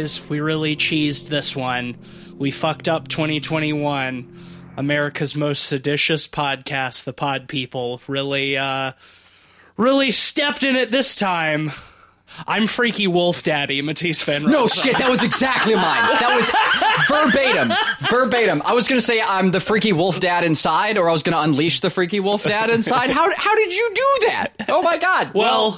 Boys, we really cheesed this one. We fucked up 2021. America's most seditious podcast, The Pod People, really, uh, really stepped in it this time. I'm Freaky Wolf Daddy, Matisse Van No shit, that was exactly mine. That was verbatim. Verbatim. I was going to say I'm the freaky wolf dad inside, or I was going to unleash the freaky wolf dad inside. How, how did you do that? Oh my god. Well,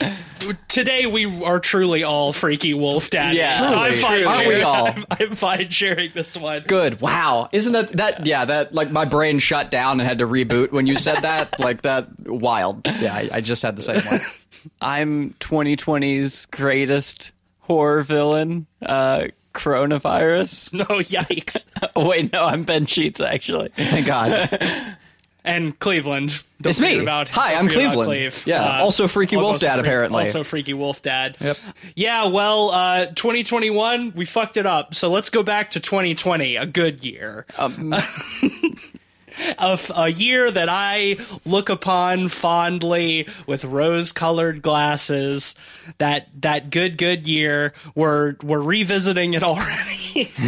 today we are truly all Freaky Wolf Daddies. Yeah. so I'm fine, Aren't we sharing, all? I'm, I'm fine sharing this one. good. Wow. Isn't that, that, yeah, that, like my brain shut down and had to reboot when you said that. like that, wild. Yeah, I, I just had the same one. I'm 2020's greatest horror villain, uh, coronavirus. No, yikes. Wait, no, I'm Ben Sheets actually. Thank God. And Cleveland. Don't It's me. About, Hi, I'm forget Cleveland. Cleve. Yeah, also Freaky Wolf also Dad, freak- apparently. Also Freaky Wolf Dad. Yep. Yeah, well, uh, 2021, we fucked it up. So let's go back to 2020, a good year. Um, a, a year that I look upon fondly with rose-colored glasses. That that good good year. We're we're revisiting it already.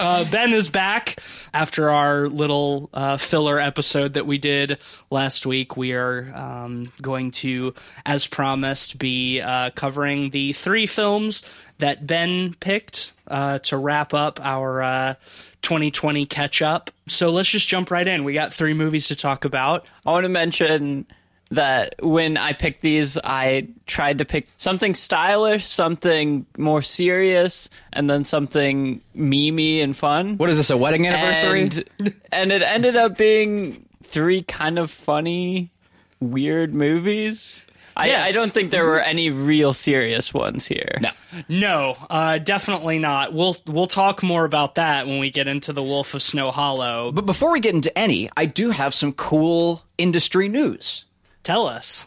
Uh, ben is back after our little uh, filler episode that we did last week. We are um, going to, as promised, be uh, covering the three films that Ben picked uh, to wrap up our uh, 2020 catch up. So let's just jump right in. We got three movies to talk about. I want to mention that when I picked these, I tried to pick something stylish, something more serious, and then something memey and fun. what is this, a wedding anniversary? And, and it ended up being three kind of funny, weird movies. I, Yes. I don't think there were any real serious ones here. no. No, uh, definitely not. We'll we'll talk more about that when we get into the Wolf of Snow Hollow. But before we get into any, I do have some cool industry news. Tell us.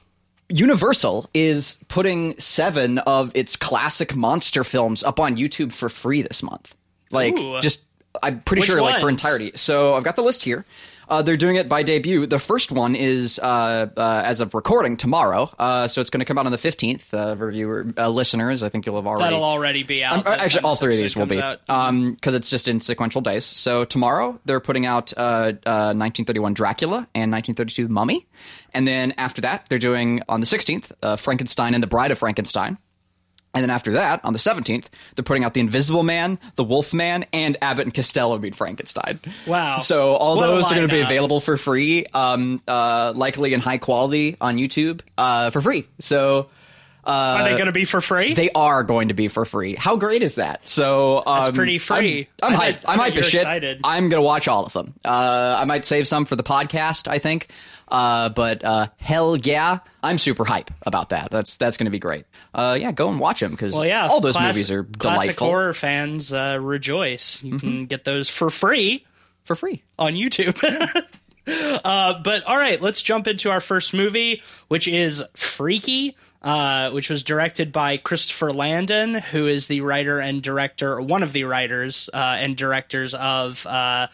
Universal is putting seven of its classic monster films up on YouTube for free this month. Like, Ooh. just, I'm pretty Which sure, like, for entirety. So I've got the list here. Uh, they're doing it by debut. The first one is, uh, uh, as of recording, tomorrow. Uh, so it's going to come out on the 15th. Uh, reviewer, uh, listeners, I think you'll have already. That'll already be out. Um, actually, all three of these will be because it's just in sequential days. So tomorrow they're putting out uh, uh, 1931 Dracula and 1932 Mummy, and then after that they're doing on the 16th uh, Frankenstein and the Bride of Frankenstein. And then after that, on the 17th, they're putting out The Invisible Man, The Wolf Man, and Abbott and Costello Meet Frankenstein. Wow. So all What those are going to be available for free, um, uh, likely in high quality on YouTube uh, for free. So Are they going to be for free? they are going to be for free. How great is that? So um, pretty free. I'm, hyped. I'm hyped as shit. excited. I'm gonna watch all of them. Uh, I might save some for the podcast. I think. Uh, but uh, hell yeah, I'm super hype about that. That's that's gonna be great. Uh, yeah, go and watch them because well, yeah. all those class- movies are Classic delightful horror fans uh, rejoice. You Mm-hmm. can get those for free for free. on YouTube. uh, but all right, let's jump into our first movie, which is Freaky. Uh, which was directed by Christopher Landon, who is the writer and director, one of the writers uh, and directors of uh,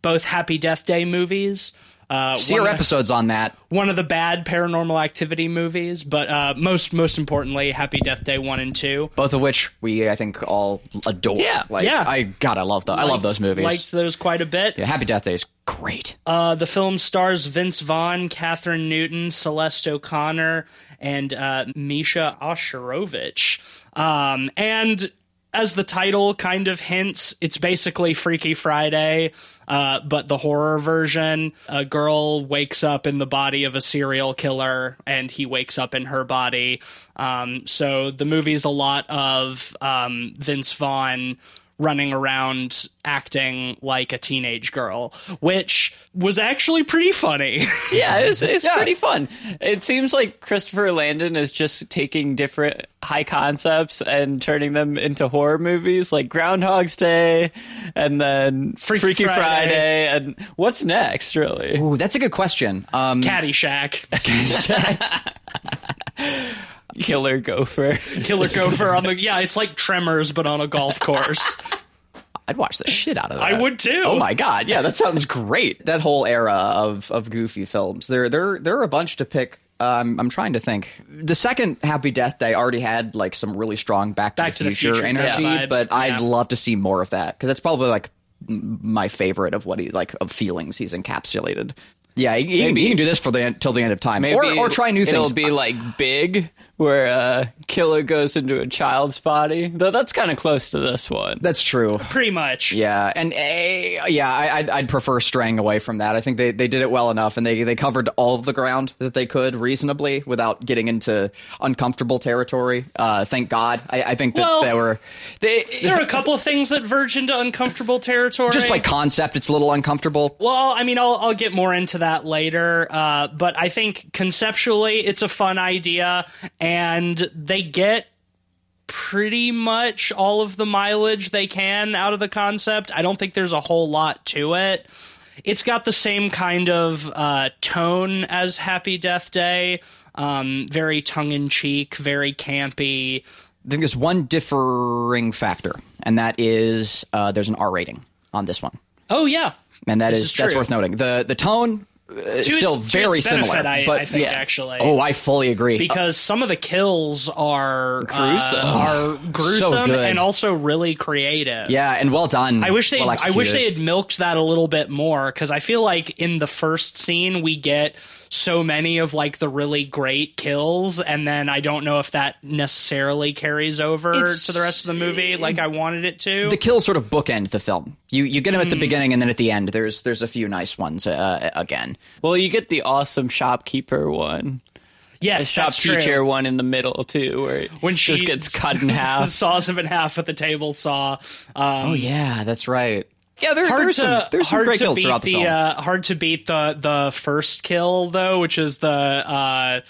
both Happy Death Day movies. Uh, See our of- episodes on that. one of the bad paranormal activity movies, but uh, most most importantly, Happy Death Day one and two. Both of which we, I think, all adore. Yeah, like, yeah. I God, I love those. I love those movies. Liked those quite a bit. yeah, Happy Death Day is great. Uh, the film stars Vince Vaughn, Kathryn Newton, Celeste O'Connor, and uh, Misha Osherovich. Um, and as the title kind of hints, it's basically Freaky Friday, uh, but the horror version. A girl wakes up in the body of a serial killer, and he wakes up in her body. Um, so the movie's a lot of um, Vince Vaughn running around acting like a teenage girl, which was actually pretty funny. Yeah, it's, it's Yeah. pretty fun. It seems like Christopher Landon is just taking different high concepts and turning them into horror movies, like Groundhog's Day, and then Freaky Freaky, Friday. Friday. and what's next, really? Ooh, that's a good question. Um, Caddyshack, Killer Gopher. Killer Gopher on the yeah, it's like Tremors but on a golf course. I'd watch the shit out of that. I would too. Oh my god, yeah, that sounds great. That whole era of of goofy films. There there there are a bunch to pick Um, I'm trying to think. The second Happy Death Day already had like some really strong Back to, Back the, to the future Future energy, vibes, but yeah. I'd love to see more of that because that's probably like my favorite of what he like of feelings he's encapsulated. Yeah, you, can, can do this for the till the end of time, Maybe or or try new things. it'll be like big, where uh, killer goes into a child's body. Though that's kind of close to this one. that's true. Pretty much. Yeah, and uh, yeah, I, I'd, I'd prefer straying away from that. I think they, they did it well enough, and they, they covered all of the ground that they could reasonably without getting into uncomfortable territory. Uh, thank God. I, I think that Well, they were they There are a couple of things that verge into uncomfortable territory. just by concept, it's a little uncomfortable. Well, I mean, I'll, I'll get more into that later, uh, but I think conceptually it's a fun idea, and they get pretty much all of the mileage they can out of the concept. I don't think there's a whole lot to it. It's got the same kind of uh, tone as Happy Death Day, um, very tongue in cheek, very campy. I think there's one differing factor, and that is uh, there's an R rating on this one, Oh yeah, and that This is, is that's worth noting. the The tone To still its- very its similar, benefit, I- but I think, yeah. actually. Oh, I fully agree. because some of the kills are uh, Gruesome. are gruesome good. and also really creative. yeah, and well done. I wish they well I wish they had milked that a little bit more because I feel like in the first scene we get so many of like the really great kills and then I don't know if that necessarily carries over It's- to the rest of the movie like I wanted it to. the kills sort of bookend the film. You you get them at the beginning and then at the end. There's there's a few nice ones uh, again. Well, you get the awesome shopkeeper one. yes, Shop that's true. teacher one in the middle too, where When it she just gets cut in half. saws him in half with the table saw. Um, Oh yeah, that's right. Yeah, there, hard there's to some there's some hard great kills beat throughout the, film. uh, hard to beat the the first kill though, which is the uh,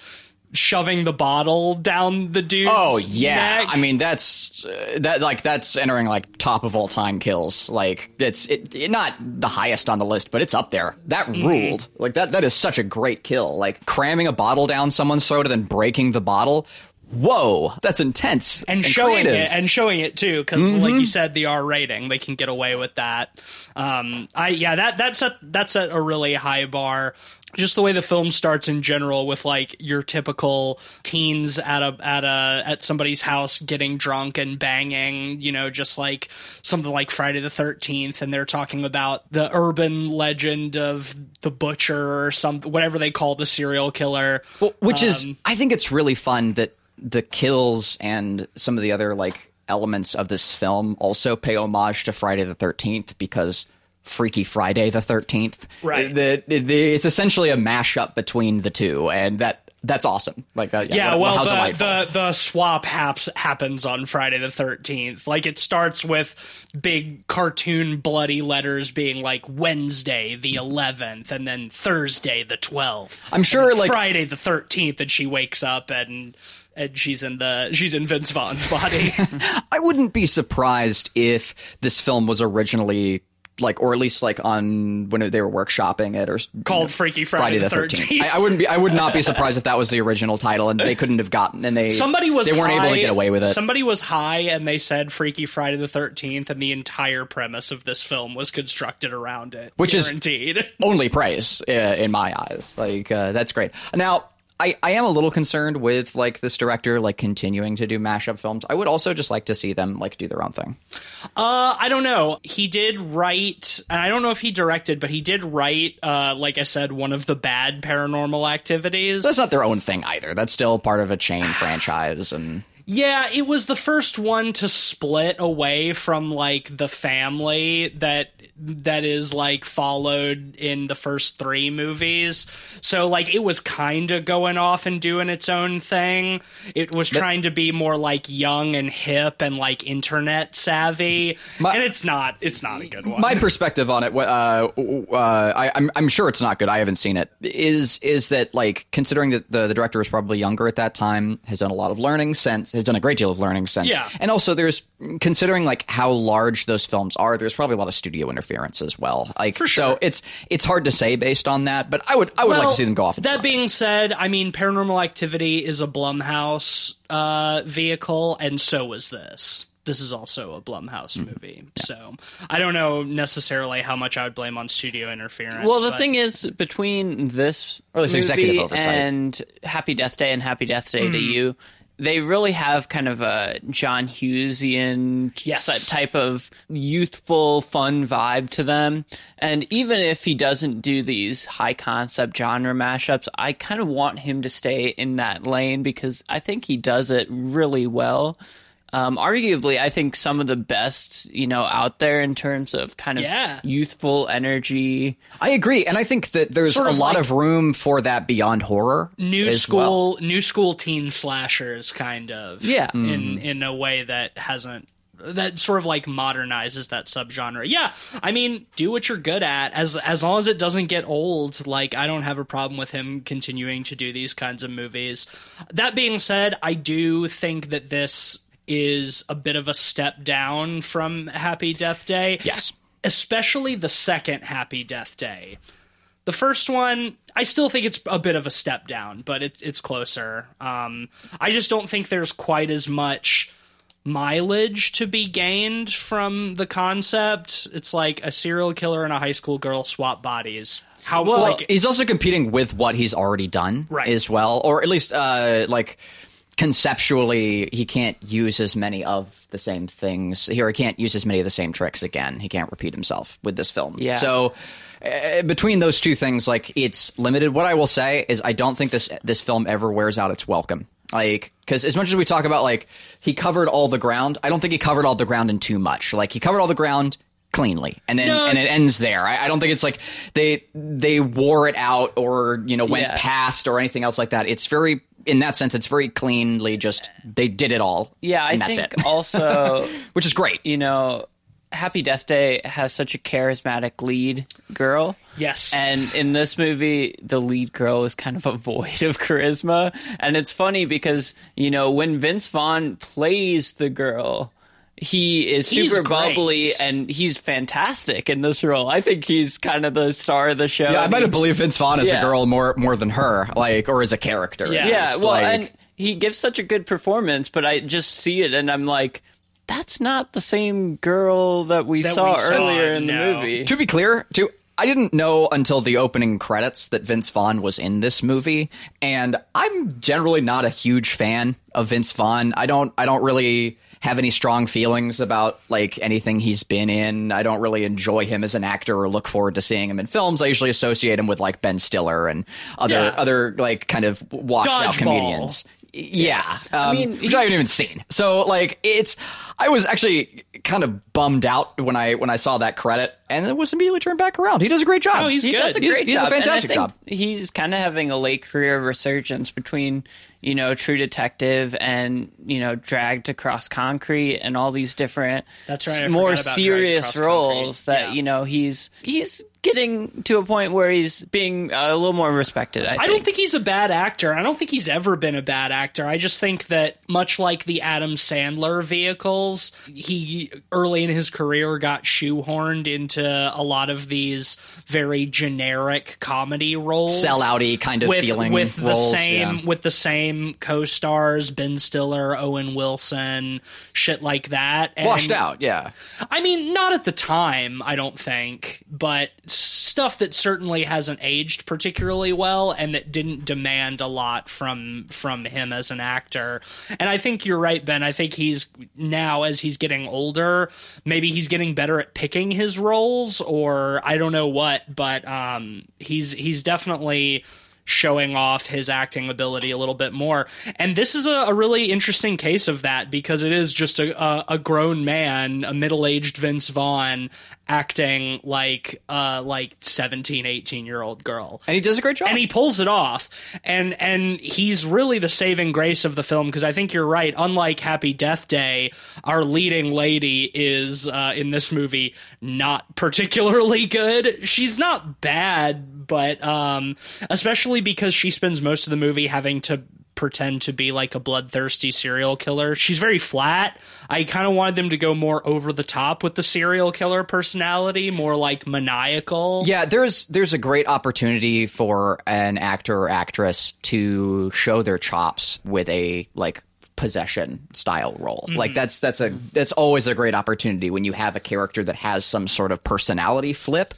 shoving the bottle down the dude's Oh yeah, neck. I mean that's uh, that like that's entering like top of all time kills. Like it's it, it not the highest on the list, but it's up there. That Mm-hmm. ruled. Like that that is such a great kill. Like cramming a bottle down someone's throat and then breaking the bottle. Whoa, that's intense and showing creative. it and showing it too because Mm-hmm. like you said the r rating they can get away with that um i yeah that that's a that's at a really high bar just the way the film starts in general with like your typical teens at a at a at somebody's house getting drunk and banging you know just like something like friday the 13th and they're talking about the urban legend of the butcher or something whatever they call the serial killer Well, which is Um, I think it's really fun that the kills and some of the other like elements of this film also pay homage to Friday the 13th because Freaky Friday the 13th. Right. The, the, the- it's essentially a mashup between the two and that that's awesome. Like that yeah, Yeah, well, the, the the swap haps, happens on Friday the thirteenth. Like it starts with big cartoon bloody letters being like Wednesday the eleventh, and then Thursday the twelfth. I'm sure, like- Friday the thirteenth, and she wakes up and and she's in the she's in Vince Vaughn's body. I wouldn't be surprised if this film was originally like, or at least like on when they were workshopping it, or Called Freaky Friday the 13th. I, I wouldn't be. I would not be surprised if that was the original title, and they couldn't have gotten. And they Somebody was they weren't able to get away with it. Somebody was high, and they said Freaky Friday the thirteenth, and the entire premise of this film was constructed around it. Which is- guaranteed. only praise uh, in my eyes. Like uh, that's great. Now. I, I am a little concerned with like this director like continuing to do mashup films. I would also just like to see them like do their own thing. Uh, I don't know. He did write, and I don't know if he directed, but he did write, uh, like I said, one of the bad paranormal activities. That's not their own thing either. That's still part of a chain franchise and Yeah, it was the first one to split away from like the family that that is like followed in the first 3 movies. So like it was kind of going off and doing its own thing. It was trying to be more like young and hip and like internet savvy. My- and it's not it's not a good one. my perspective on it, uh, uh, I, I'm, I'm sure it's not good. I haven't seen it. Is is that like considering that the, the director was probably younger at that time, has done a lot of learning since, has done a great deal of learning since. Yeah. and also there's considering like how large those films are. There's probably a lot of studio interference as well. Like For so sure. it's it's hard to say based on that, but I would I would like to see them go off. That being said, I mean, Paranormal Activity is a Blumhouse uh, vehicle, and so was this. this is also a Blumhouse Hmm. movie. So I don't know necessarily how much I would blame on studio interference. Well, the but- thing is, between this Or at least executive movie oversight. and Happy Death Day and Happy Death Day 2U, they really have kind of a John Hughesian Yes. type of youthful, fun vibe to them. And even if he doesn't do these high concept genre mashups, I kind of want him to stay in that lane because I think he does it really well. Um, arguably, I think some of the best, you know, out there in terms of kind of Yeah. youthful energy. I agree, and I think that there's Sort a of lot like- of room for that beyond horror. new as school well. new school teen slashers kind of Yeah. in in a way that hasn't that sort of like modernizes that subgenre. Yeah, I mean, do what you're good at as as long as it doesn't get old. Like I don't have a problem with him continuing to do these kinds of movies. That being said, I do think that this is a bit of a step down from Happy Death Day. Yes. Especially the second Happy Death Day. The first one, I still think it's a bit of a step down, but it's it's closer. Um, I just don't think there's quite as much mileage to be gained from the concept. It's like a serial killer and a high school girl swap bodies. How Well, like He's also competing with what he's already done Right. as well, or at least uh, like conceptually, he can't use as many of the same things. Here, he can't use as many of the same tricks again. He can't repeat himself with this film. Yeah. So uh, between those two things, like it's limited. What I will say is, I don't think this this film ever wears out its welcome. Like, because as much as we talk about like he covered all the ground, I don't think he covered all the ground in too much. Like he covered all the ground cleanly, and then No. and it ends there. I, I don't think it's like they they wore it out or you know went Yeah. past or anything else like that. It's very in that sense, it's very cleanly just they did it all. Yeah, I and that's think it, also, which is great. you know, Happy Death Day has such a charismatic lead girl. yes, And in this movie, the lead girl is kind of a void of charisma. And it's funny because, you know, when Vince Vaughn plays the girl, he is He's super great. bubbly and he's fantastic in this role. I think he's kind of the star of the show. Yeah, I And might he- have believed Vince Vaughn as Yeah. a girl more more than her, like or as a character. Yeah. Yeah, well, like- and he gives such a good performance, but I just see it and I'm like, that's not the same girl that we, That saw, we saw, earlier in no. the movie. To be clear, too, I didn't know until the opening credits that Vince Vaughn was in this movie, and I'm generally not a huge fan of Vince Vaughn. I don't, I don't really have any strong feelings about like anything he's been in. I don't really enjoy him as an actor or look forward to seeing him in films. I usually associate him with like Ben Stiller and other Yeah. other like kind of washed out Dodgeball. comedians. Yeah, um, mean, which I haven't even seen. So like, it's I was actually kind of bummed out when I when I saw that credit, and it was immediately turned back around. He does a great job. Oh, he's he good. does a He's- great he's a job. and I fantastic job. He's kind of having a late career resurgence between, you know, True Detective and, you know, Dragged Across Concrete and all these different That's right, more forgot about Dragged serious roles Concrete. that, Yeah. you know, he's he's getting to a point where he's being uh, a little more respected, I, I don't think he's a bad actor. I don't think he's ever been a bad actor. I just think that much like the Adam Sandler vehicles, he early in his career got shoehorned into a lot of these very generic comedy roles. Sellouty kind of with, feeling with the same yeah. with the same co-stars Ben Stiller, Owen Wilson, shit like that. And washed out. Yeah, I mean, not at the time, I don't think, but stuff that certainly hasn't aged particularly well and that didn't demand a lot from from him as an actor. And I think you're right, Ben. I think he's now as he's getting older, maybe he's getting better at picking his roles or I don't know what, but um he's he's definitely showing off his acting ability a little bit more. And this is a, a really interesting case of that because it is just a, a, a grown man, a middle-aged Vince Vaughn acting like uh like 17, 18 year old girl. And he does a great job. and he pulls it off. And and he's really the saving grace of the film because i think you're right. Unlike happy death day our leading lady is uh, in this movie not particularly good. She's not bad but um especially because she spends most of the movie having to pretend to be like a bloodthirsty serial killer. She's very flat. I kind of wanted them to go more over the top with the serial killer personality, more like maniacal. Yeah, there's there's a great opportunity for an actor or actress to show their chops with a like possession style role. Mm-hmm. Like that's that's a that's always a great opportunity when you have a character that has some sort of personality flip.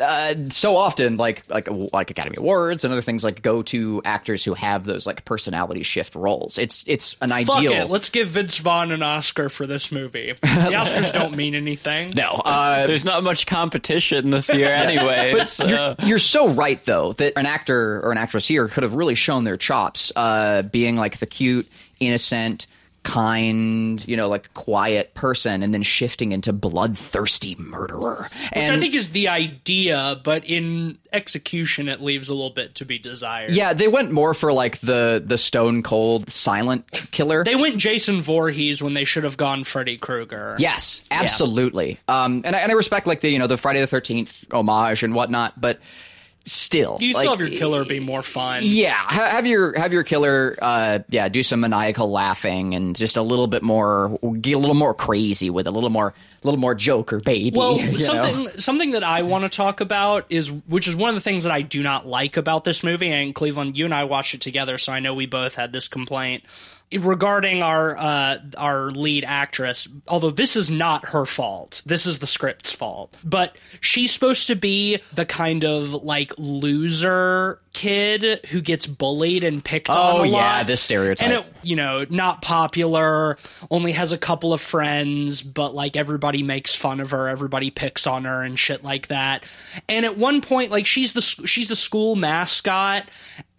Uh, so often, like like like Academy Awards and other things, like go to actors who have those like personality shift roles. It's it's an Fuck ideal. it. Let's give Vince Vaughn an Oscar for this movie. The Oscars don't mean anything. no, uh, There's not much competition this year anyway. so- You're, you're so right, though, that an actor or an actress here could have really shown their chops, uh, being like the cute, innocent, kind, you know, like quiet person, and then shifting into bloodthirsty murderer. Which and I think is the idea, but in execution, it leaves a little bit to be desired. yeah, they went more for like the the stone cold silent killer. They went Jason Voorhees when they should have gone Freddy Krueger. Yes, absolutely. Um, and I, and I respect like the you know the Friday the Thirteenth homage and whatnot, but still, You like, still have your killer be more fun. Yeah, have your have your killer, uh, yeah, do some maniacal laughing and just a little bit more, get a little more crazy with it, a little more, a little more Joker baby. Well, you know? something something that I want to talk about is which is one of the things that I do not like about this movie. And Cleveland, you and I watched it together, so I know we both had this complaint regarding our uh, our lead actress. Although this is not her fault, this is the script's fault. But she's supposed to be the kind of like loser kid who gets bullied and picked on. Oh, yeah, lot. this stereotype. And it, you know, not popular, only has a couple of friends, but like everybody makes fun of her, everybody picks on her and shit like that. And at one point, like she's the she's the school mascot,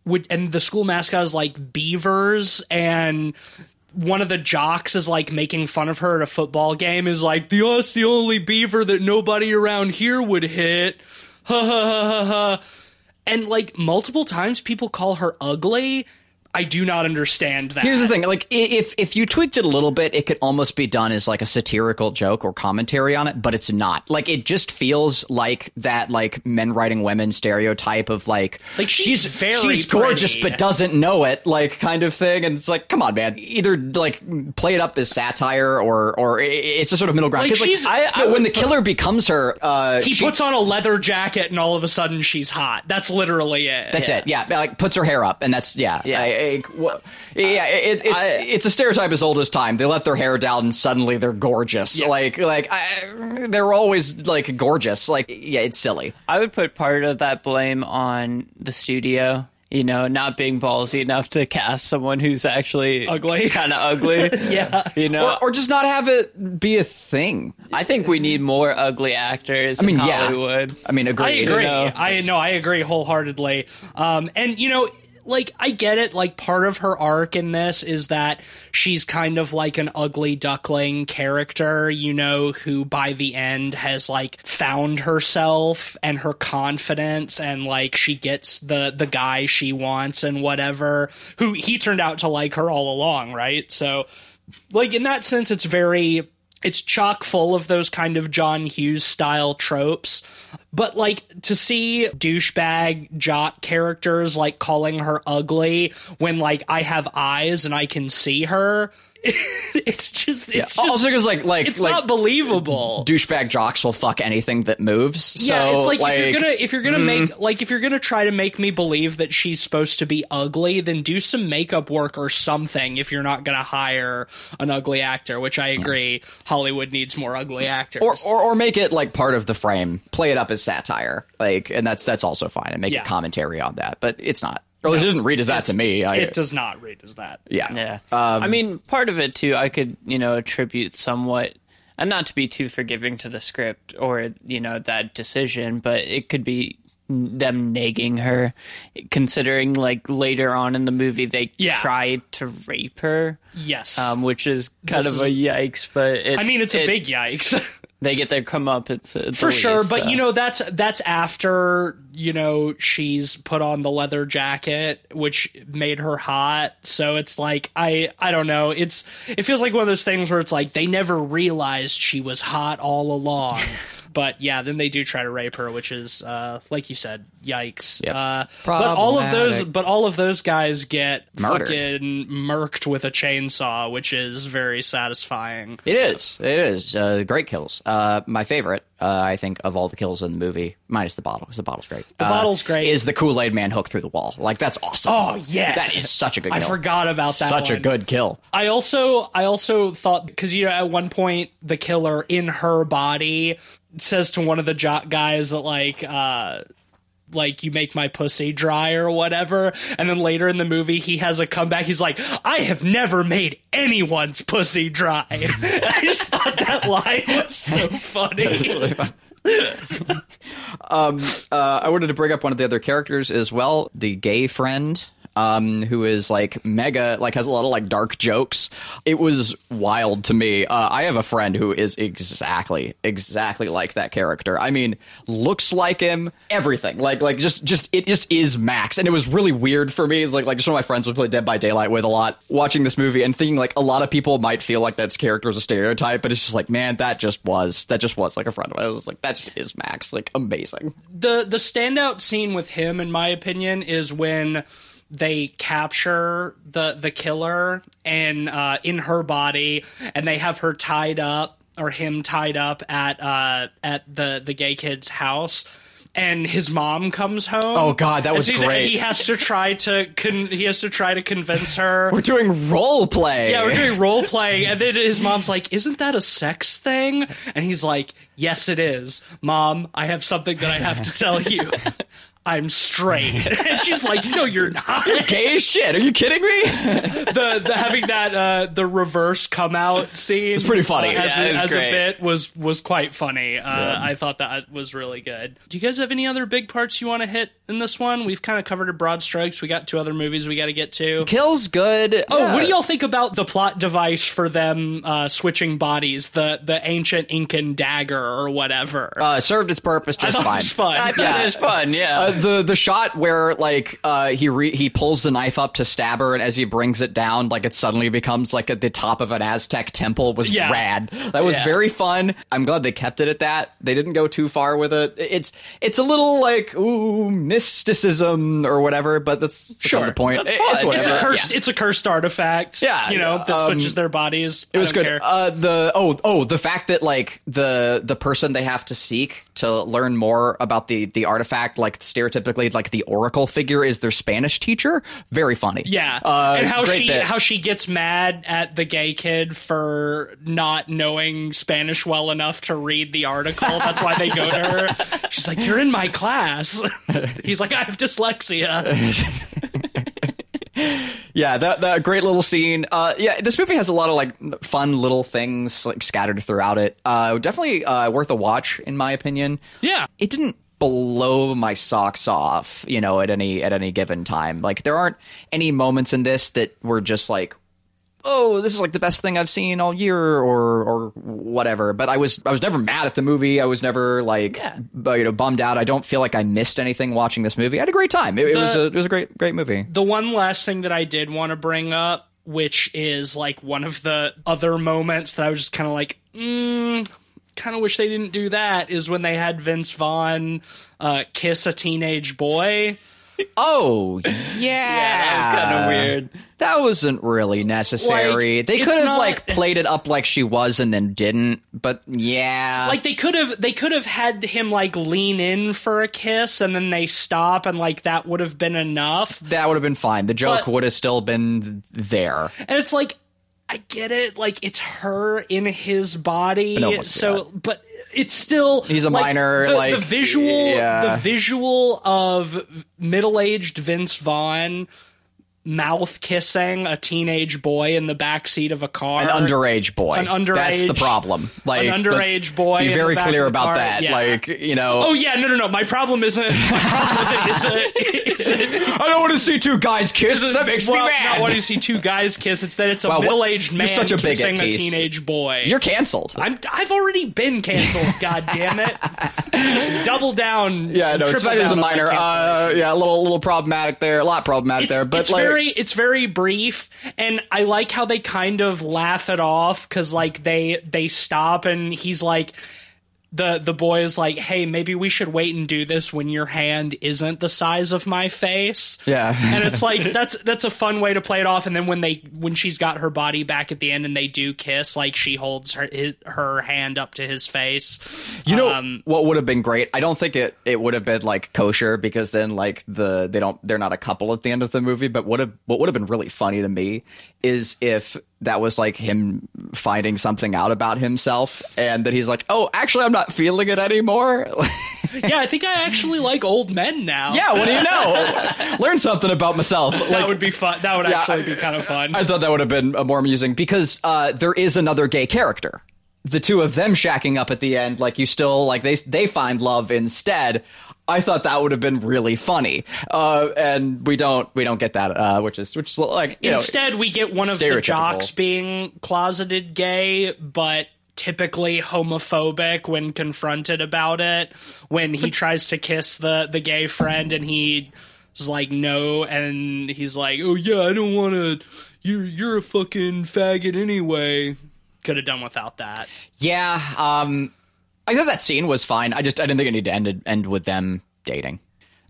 would and the school mascot is like beavers and one of the jocks is like making fun of her at a football game is like the oh, that's the only beaver that nobody around here would hit. Ha ha ha ha ha. And like multiple times people call her ugly i do not understand that Here's the thing: like, if if you tweaked it a little bit, it could almost be done as like a satirical joke or commentary on it, but it's not. Like, it just feels like that like men writing women stereotype of like, Like, she's very she's gorgeous pretty. but doesn't know it, like kind of thing. And it's like, come on, man, either like play it up as satire or or it's a sort of middle ground. Like, 'Cause, she's- I, I when the killer becomes her, uh, he she- puts on a leather jacket and all of a sudden she's hot that's literally it That's it. Yeah, like puts her hair up, and that's yeah. Yeah. I- I- wha- yeah. It, it's I- it's a stereotype as old as time. They let their hair down, and suddenly they're gorgeous. Yeah. Like like I, they're always like gorgeous. Like yeah, it's silly. I would put part of that blame on the studio. You know, not being ballsy enough to cast someone who's actually Ugly. kind of ugly. Yeah. you know. Or, or just not have it be a thing. I think we need more ugly actors. I mean, in yeah. Hollywood. I mean, I agree. agree. know? I know. I agree wholeheartedly. Um, and you know, like I get it. Like part of her arc in this is that she's kind of like an ugly duckling character, you know, who by the end has like found herself and her confidence, and like she gets the the guy she wants and whatever. Who he turned out to like her all along, right? So, like in that sense, it's very it's chock full of those kind of John Hughes style tropes. But like to see douchebag jock characters like calling her ugly when like I have eyes and I can see her, it's just it's just also, because like like it's like not believable. douchebag jocks will fuck anything that moves. yeah, it's like, if you're gonna if you're gonna mm. make like if you're gonna try to make me believe that she's supposed to be ugly, then do some makeup work or something. If you're not gonna hire an ugly actor, which I agree, Hollywood needs more ugly actors. or, or or make it like part of the frame. Play it up as satire, like, and that's that's also fine, and make Yeah. a commentary on that. But it's not. Or at least it didn't read as that to me. I, it does not read as that. yeah, Yeah. Um, I mean, part of it too, I could, you know, attribute somewhat, and not to be too forgiving to the script or, you know, that decision, but it could be them nagging her, considering like later on in the movie they Yeah. tried to rape her, Yes. um, which is kind This of a yikes. But it, I mean, it's a big yikes. They get their come up. It's for sure but you know that's that's after you know she's put on the leather jacket which made her hot so it's like i i don't know it's it feels like one of those things where it's like they never realized she was hot all along but yeah, then they do try to rape her, which is uh, like you said, yikes. Yep. Uh, but all of those, but all of those guys get Murdered. fucking murked with a chainsaw, which is very satisfying. It is. It is. Uh, great kills. Uh, my favorite, uh, I think, of all the kills in the movie, minus the bottle, 'cause the bottle's great. The bottle's great. Is the Kool Aid Man hook through the wall? Like that's awesome. Oh yes, that is such a good. I kill. forgot about that. Such a good kill. I also I also thought because you know at one point the killer in her body says to one of the jock guys that like uh like you make my pussy dry or whatever. And then later in the movie he has a comeback. He's like I have never made anyone's pussy dry. I just thought that line was so funny. Uh, I wanted to bring up one of the other characters as well, the gay friend. Um, who is like mega, like has a lot of like dark jokes. It was wild to me. Uh, I have a friend who is exactly, exactly like that character. I mean, looks like him, everything. Like, like just, just it just is Max, and it was really weird for me. It's like, like just one of my friends would play Dead by Daylight with a lot, watching this movie and thinking like a lot of people might feel like that's character is a stereotype, but it's just like, man, that just was, that just was like a friend of mine. I was like, that just is Max, like amazing. the the standout scene with him in my opinion is when they capture the the killer and uh, in her body and they have her tied up or him tied up at uh, at the the gay kid's house and his mom comes home Oh, God, that was great. he has to try to con- he has to try to convince her We're doing role play. yeah, we're doing role play, and then his mom's like, "Isn't that a sex thing?" And he's like, "Yes, it is, mom. I have something that I have to tell you. I'm straight." And she's like, "No, you're not." gay as shit. Are you kidding me? The, the having that uh, the reverse come out scene, it's pretty funny. as, Yeah, a, as a bit was was quite funny. Uh, I thought that was really good. Do you guys have any other big parts you want to hit in this one? We've kind of covered it broad strokes. We got two other movies we got to get to. Kills good. Oh, what do y'all think about the plot device for them uh, switching bodies? The the ancient Incan dagger or whatever. Uh, served its purpose I just it fine. was fun. I thought it was fun. Yeah. The the shot where like uh, he re- he pulls the knife up to stab her, and as he brings it down, like it suddenly becomes like at the top of an Aztec temple was Yeah. rad. That was Yeah. very fun. I'm glad they kept it at that. They didn't go too far with it. It's it's a little like ooh mysticism or whatever, but that's Sure. the point. That's It- It's it's a Yeah. cursed. It's a cursed artifact. Yeah, you know that um, switches their bodies. It was good. Uh, the oh oh the fact that like the the person they have to seek to learn more about the the artifact, like stereotypically, like the oracle figure is their Spanish teacher. Very funny. yeah, uh, and how she bit. how she gets mad at the gay kid for not knowing Spanish well enough to read the article. That's why they go to her. She's like, "You're in my class." He's like, "I have dyslexia." yeah, that that great little scene. Uh, yeah, this movie has a lot of like fun little things like scattered throughout it. Uh, definitely uh, worth a watch in my opinion. Yeah. it didn't blow my socks off, you know, at any at any given time. Like there aren't any moments in this that were just like oh, this is like the best thing I've seen all year or or whatever. But I was I was never mad at the movie. I was never like Yeah. you know bummed out. I don't feel like I missed anything watching this movie. I had a great time. It, it was a, it was a great great movie. the one last thing that I did want to bring up, which is like one of the other moments that I was just kind of like, mm, kind of wish they didn't do that, is when they had Vince Vaughn uh, kiss a teenage boy. Oh yeah, yeah, that was kind of weird. That wasn't really necessary. Like, they could have not- like played it up like she was and then didn't. But yeah, Like they could have, they could have had him like lean in for a kiss, and then they stop, and like that would have been enough. that would have been fine. The joke would have still been there. And it's like, I get it. Like it's her in his body. But no one wants to do so, but it's still He's a like, minor, The, like, the visual, yeah. the visual of middle-aged Vince Vaughn mouth kissing a teenage boy in the back seat of a car. An underage boy. An underage- That's the problem. Like an underage boy Be very clear about car, that. yeah. Like you know. Oh yeah, no, no, no. My problem isn't. My problem with it isn't. isn't I don't want to see two guys kiss. That makes well, me mad. not wanting to see two guys kiss. It's that it's a what- middle-aged man such a kissing a teenage boy. You're canceled. I'm, I've already been canceled. God damn it! Just double down. yeah, no, it's fine a down on my minor. Uh, yeah, a little, little problematic there. A lot problematic It's, there, but it's like, very it's very brief and i like how they kind of laugh it off because like they they stop and he's like the the boy is like, "Hey, maybe we should wait and do this when your hand isn't the size of my face." Yeah. and it's like that's that's a fun way to play it off. And then when they when she's got her body back at the end and they do kiss, like she holds her his, her hand up to his face. You know Um, what would have been great? I don't think it, it would have been like kosher because then like the they don't they're not a couple at the end of the movie. But what have what would have been really funny to me is if that was like him finding something out about himself and that he's like, oh, actually, I'm not feeling it anymore. yeah, I think I actually like old men now. yeah, what do you know? Learn something about myself. that Like, would be fun. That would Yeah, actually be kind of fun. I thought that would have been more amusing because uh, there is another gay character. The two of them shacking up at the end, like you still like they they find love instead. I thought that would have been really funny, uh, and we don't we don't get that, uh, which is which is like you know, Instead, we get one of the jocks being closeted gay, but typically homophobic when confronted about it. When he tries to kiss the the gay friend, and he's like, "No," and he's like, "Oh yeah, I don't want to. You're you're a fucking faggot anyway." Could have done without that. yeah. Um, I thought that scene was fine. I just I didn't think it needed to end end with them dating.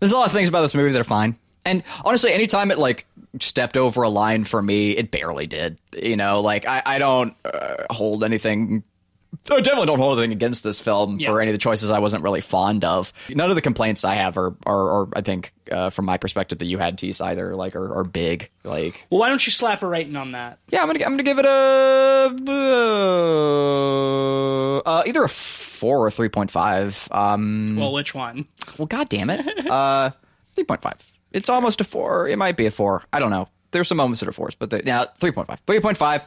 There's a lot of things about this movie that are fine. And honestly, anytime it like stepped over a line for me, it barely did. You know, like I, I don't uh, hold anything. I definitely don't hold anything against this film Yeah. for any of the choices I wasn't really fond of. None of the complaints I have are, are, are I think, uh, from my perspective, that you had, Tease, either like are, are big. Like, Well, why don't you slap a rating on that? yeah, I'm gonna I'm gonna give it a uh, uh, either a four or three point five. Um, Well, which one? well, god damn it. Uh, 3.5. It's almost a 4. It might be a 4. I don't know. There's some moments that are 4s, but the, yeah, 3.5. 3.5.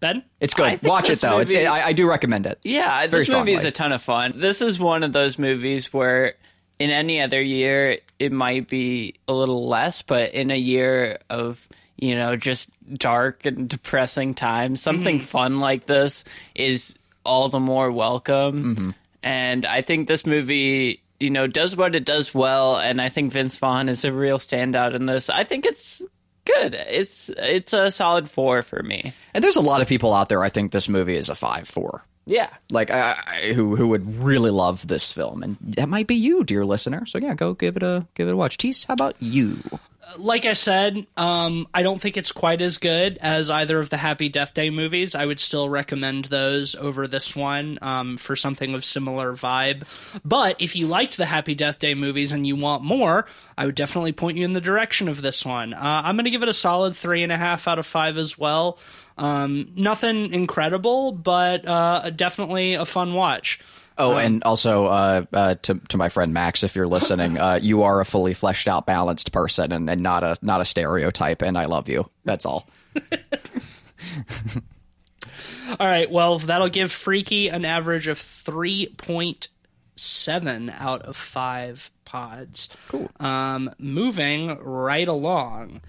Ben? It's good. Watch it this though. It's I, I do recommend it. Yeah, Very this movie is a ton of fun. This is one of those movies where in any other year it might be a little less, but in a year of, you know, just dark and depressing times, something Mm-hmm. fun like this is all the more welcome. Mm-hmm. And I think this movie, you know, does what it does well and I think Vince Vaughn is a real standout in this. I think it's good. It's it's a solid 4 for me. And there's a lot of people out there I think this movie is a 5 four. Yeah. Like I, I, who who would really love this film and that might be you, dear listener. So yeah, go give it a give it a watch. Tease, how about you? Like I said, um, I don't think it's quite as good as either of the Happy Death Day movies. I would still recommend those over this one um, for something of similar vibe. But if you liked the Happy Death Day movies and you want more, I would definitely point you in the direction of this one. Uh, I'm going to give it a solid three and a half out of five as well. Um, nothing incredible, but uh, definitely a fun watch. Oh, and also uh, uh, to to my friend Max, if you're listening, uh, you are a fully fleshed out, balanced person, and, and not a not a stereotype. And I love you. That's all. All right, well, that'll give Freaky an average of 3.7 out of 5 pods. Cool. Um, moving right along.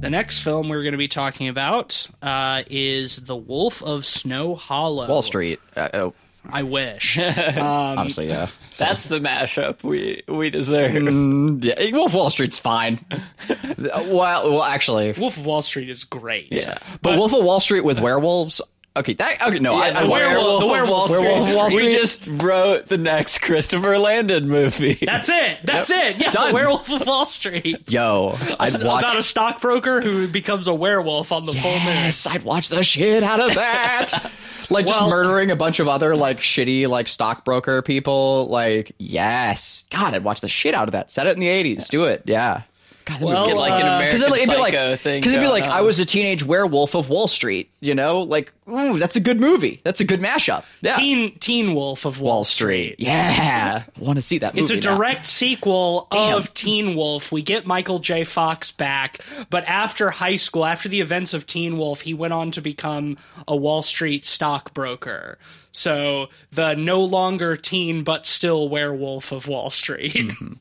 The next film we're going to be talking about uh, is The Wolf of Snow Hollow. Wall Street. Uh, oh, I wish. honestly, yeah. So- That's the mashup we we deserve. yeah. Wolf of Wall Street's fine. well, well, actually, Wolf of Wall Street is great. Yeah. but Wolf of Wall Street with werewolves. Okay, that okay. No, I, the I watched- werewolf- the werewolf- Werewolf of Wall We just wrote the next Christopher Landon movie. That's it. That's it. Yeah, Done. The Werewolf of Wall Street. Yo, I'd watch. About a stockbroker who becomes a werewolf on the full moon. Yes, I'd watch the shit out of that. like just murdering a bunch of other like shitty like stockbroker people. Like yes, God, I'd watch the shit out of that. Set it in the eighties. Do it. Yeah. God, Well, Get like an uh, American Because it'd, be like, Psycho thing. because it'd be going like on. I was a teenage werewolf of Wall Street, you know, like ooh, that's a good movie. That's a good mashup. Yeah, Teen Teen Wolf of Wall, Wall Street. Yeah, want to see that movie. It's a now. direct sequel Damn. of Teen Wolf. We get Michael J. Fox back, but after high school, after the events of Teen Wolf, he went on to become a Wall Street stockbroker. So the no longer teen but still werewolf of Wall Street. Mm-hmm.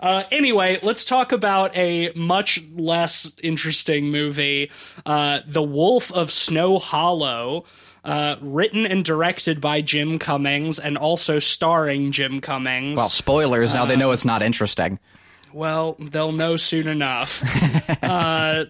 Uh, anyway, let's talk about a much less interesting movie, uh, The Wolf of Snow Hollow. Uh, written and directed by Jim Cummings and also starring Jim Cummings. Well, spoilers. now they know it's not interesting. Well, they'll know soon enough. uh,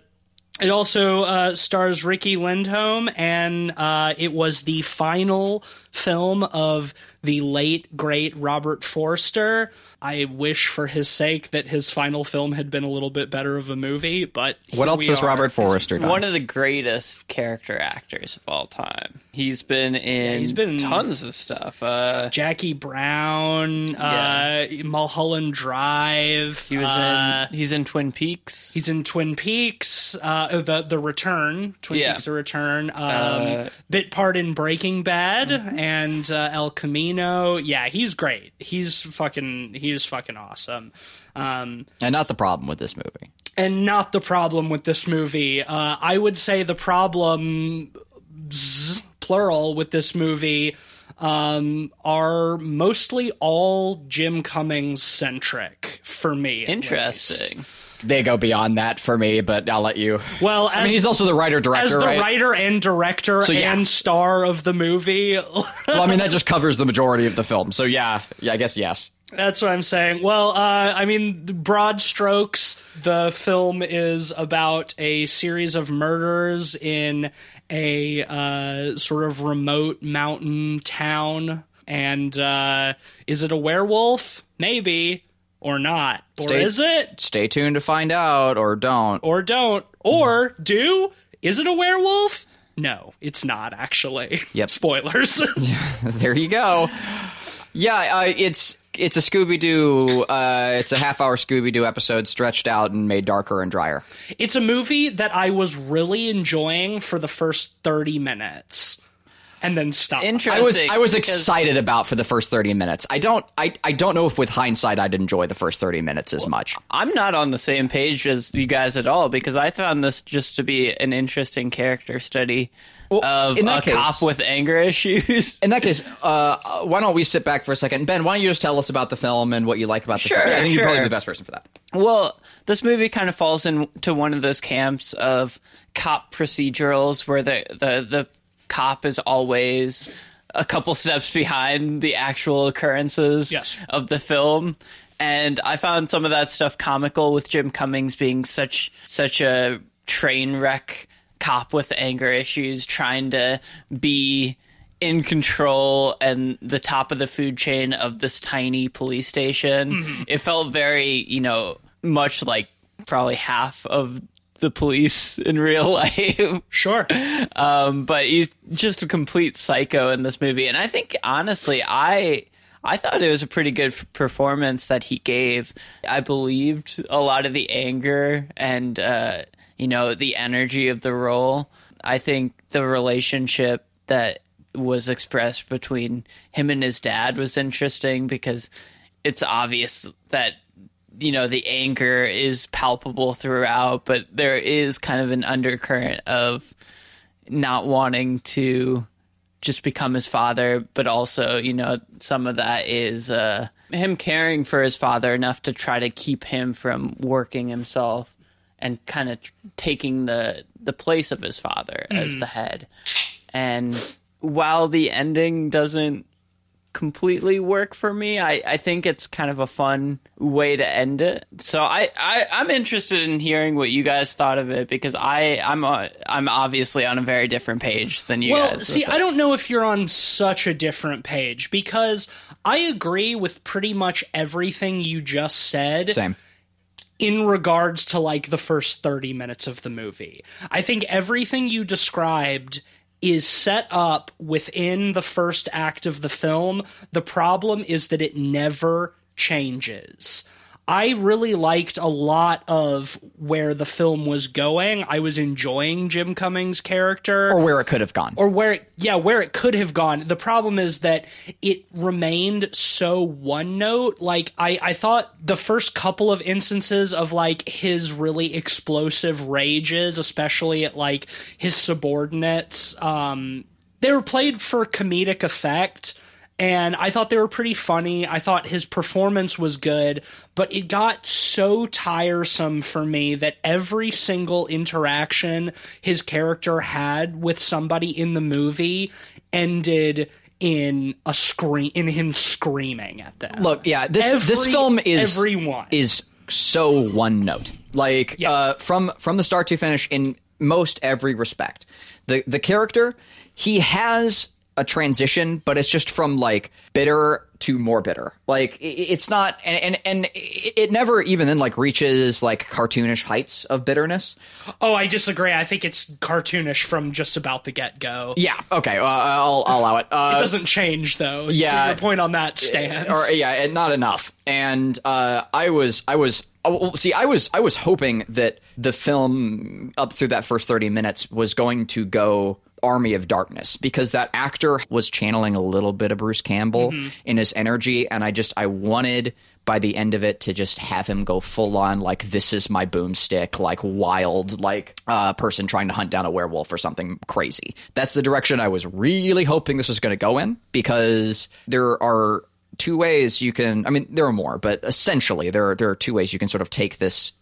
It also uh, stars Riki Lindhome, and uh, it was the final film of the late great Robert Forster. I wish, for his sake, that his final film had been a little bit better of a movie. But What else we has. Robert Forster done? One of the greatest character actors of all time. He's been in he's been- tons of stuff. Uh, Jackie Brown, uh, Mulholland Drive. he was uh, in. He's in Twin Peaks. He's in Twin Peaks, uh, the the Return, Twin Yeah. Peaks: The Return, um, Uh, bit part in Breaking Bad Mm-hmm. and uh, El Camino. Yeah, he's great. He's fucking he's fucking awesome. Um, and not the problem with this movie. and not the problem with this movie. Uh, I would say the problem, plural, with this movie um, are mostly all Jim Cummings centric for me. Interesting. least. They go beyond that for me, but I'll let you. Well, as, I mean, he's also the writer director, as the right? writer and director yeah. and star of the movie. well, I mean, that just covers the majority of the film. So yeah, yeah, I guess yes. That's what I'm saying. Well, uh, I mean, broad strokes, the film is about a series of murders in a uh, sort of remote mountain town. And uh, is it a werewolf? Maybe. Or not. Or Stay- is it? Stay tuned to find out, or don't. Or don't. Or do? Is it a werewolf? No, it's not actually. Yep. Spoilers. there you go. Yeah, uh, it's it's a Scooby Doo. Uh, it's a half hour Scooby Doo episode stretched out and made darker and drier. It's a movie that I was really enjoying for the first 30 minutes and then stopped. I Interesting. was I was excited about for the first thirty minutes. I don't I, I don't know if with hindsight I'd enjoy the first thirty minutes as much. I'm not on the same page as you guys at all because I found this just to be an interesting character study of in a case- cop with anger issues. In that case, uh, why don't we sit back for a second? Ben, why don't you just tell us about the film and what you like about the Sure, film? I think you're probably sure. the best person for that. Well, this movie kind of falls into one of those camps of cop procedurals where the the the cop is always a couple steps behind the actual occurrences Yes. of the film. And I found some of that stuff comical with Jim Cummings being such such a train wreck cop with anger issues trying to be in control and the top of the food chain of this tiny police station. Mm-hmm. It felt very, you know, much like probably half of the police in real life. Sure. um, but he's just a complete psycho in this movie. And I think honestly, I I thought it was a pretty good performance that he gave. I believed a lot of the anger and uh, you know the energy of the role. I think the relationship that was expressed between him and his dad was interesting because it's obvious that you know the anger is palpable throughout but there is kind of an undercurrent of not wanting to just become his father but also you know some of that is uh him caring for his father enough to try to keep him from working himself and kind of taking the the place of his father as the head. And while the ending doesn't completely work for me. I, I think it's kind of a fun way to end it. So I, I I'm interested in hearing what you guys thought of it because I I'm a, I'm obviously on a very different page than you Well, guys. see. I don't know if you're on such a different page because I agree with pretty much everything you just said. Same. in regards to like the first 30 minutes of the movie. I think everything you described is set up within the first act of the film. The problem is that it never changes. I really liked a lot of where the film was going. I was enjoying Jim Cummings' character Or where it could have gone. or where it, yeah where it could have gone the problem is that it remained so one note like i i thought the first couple of instances of like his really explosive rages especially at like his subordinates um they were played for comedic effect and I thought they were pretty funny. I thought his performance was good, but it got so tiresome for me that every single interaction his character had with somebody in the movie ended in a scream in him screaming at them. Look, yeah, this this film is everyone. is so one note. Like Yeah. uh, from from the start to finish, in most every respect. The the character, he has a transition, but it's just from like bitter to more bitter. Like it's not, and and, and it never even then like reaches like cartoonish heights of bitterness. Oh, I disagree. I think it's cartoonish from just about the get go. Yeah, okay, uh, I'll, I'll allow it. Uh, It doesn't change though. yeah. So your point on that stands. or yeah, and not enough. And uh, I was, I was, oh, see, I was, I was hoping that the film up through that first thirty minutes was going to go Army of Darkness because that actor was channeling a little bit of Bruce Campbell in his energy, and I just, I wanted by the end of it to just have him go full on like this is my boomstick like wild like uh, person trying to hunt down a werewolf or something crazy. That's the direction i was really hoping this was going to go in because there are two ways you can i mean there are more but essentially there are there are two ways you can sort of take this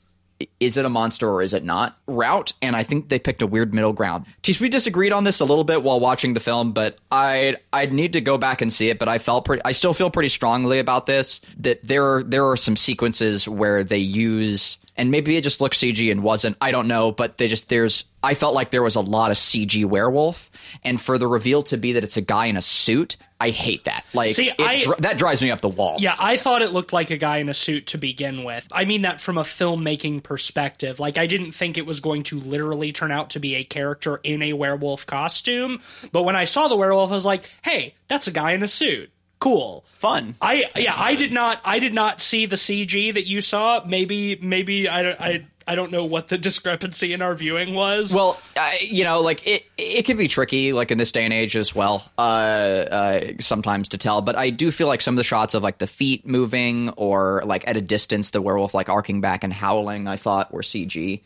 is it a monster or is it not? Route and i think they picked a weird middle ground. Teach, we disagreed on this a little bit while watching the film but i'd i'd need to go back and see it but i felt pretty i still feel pretty strongly about this that there are there are some sequences where they use and maybe it just looked cg and wasn't i don't know but they just there's i felt like there was a lot of cg werewolf and for the reveal to be that it's a guy in a suit i hate that like See, it I- dri- that drives me up the wall Yeah, I thought it looked like a guy in a suit to begin with. I mean that from a filmmaking perspective. Like, I didn't think it was going to literally turn out to be a character in a werewolf costume. But when I saw the werewolf, I was like, hey, that's a guy in a suit. Cool. Fun. I yeah, I did not I did not see the CG that you saw. Maybe maybe I I I don't know what the discrepancy in our viewing was. Well, uh, you know, like it, it can be tricky, like in this day and age as well, uh, uh, sometimes to tell. But I do feel like some of the shots of like the feet moving or like at a distance, the werewolf like arcing back and howling, I thought were CG.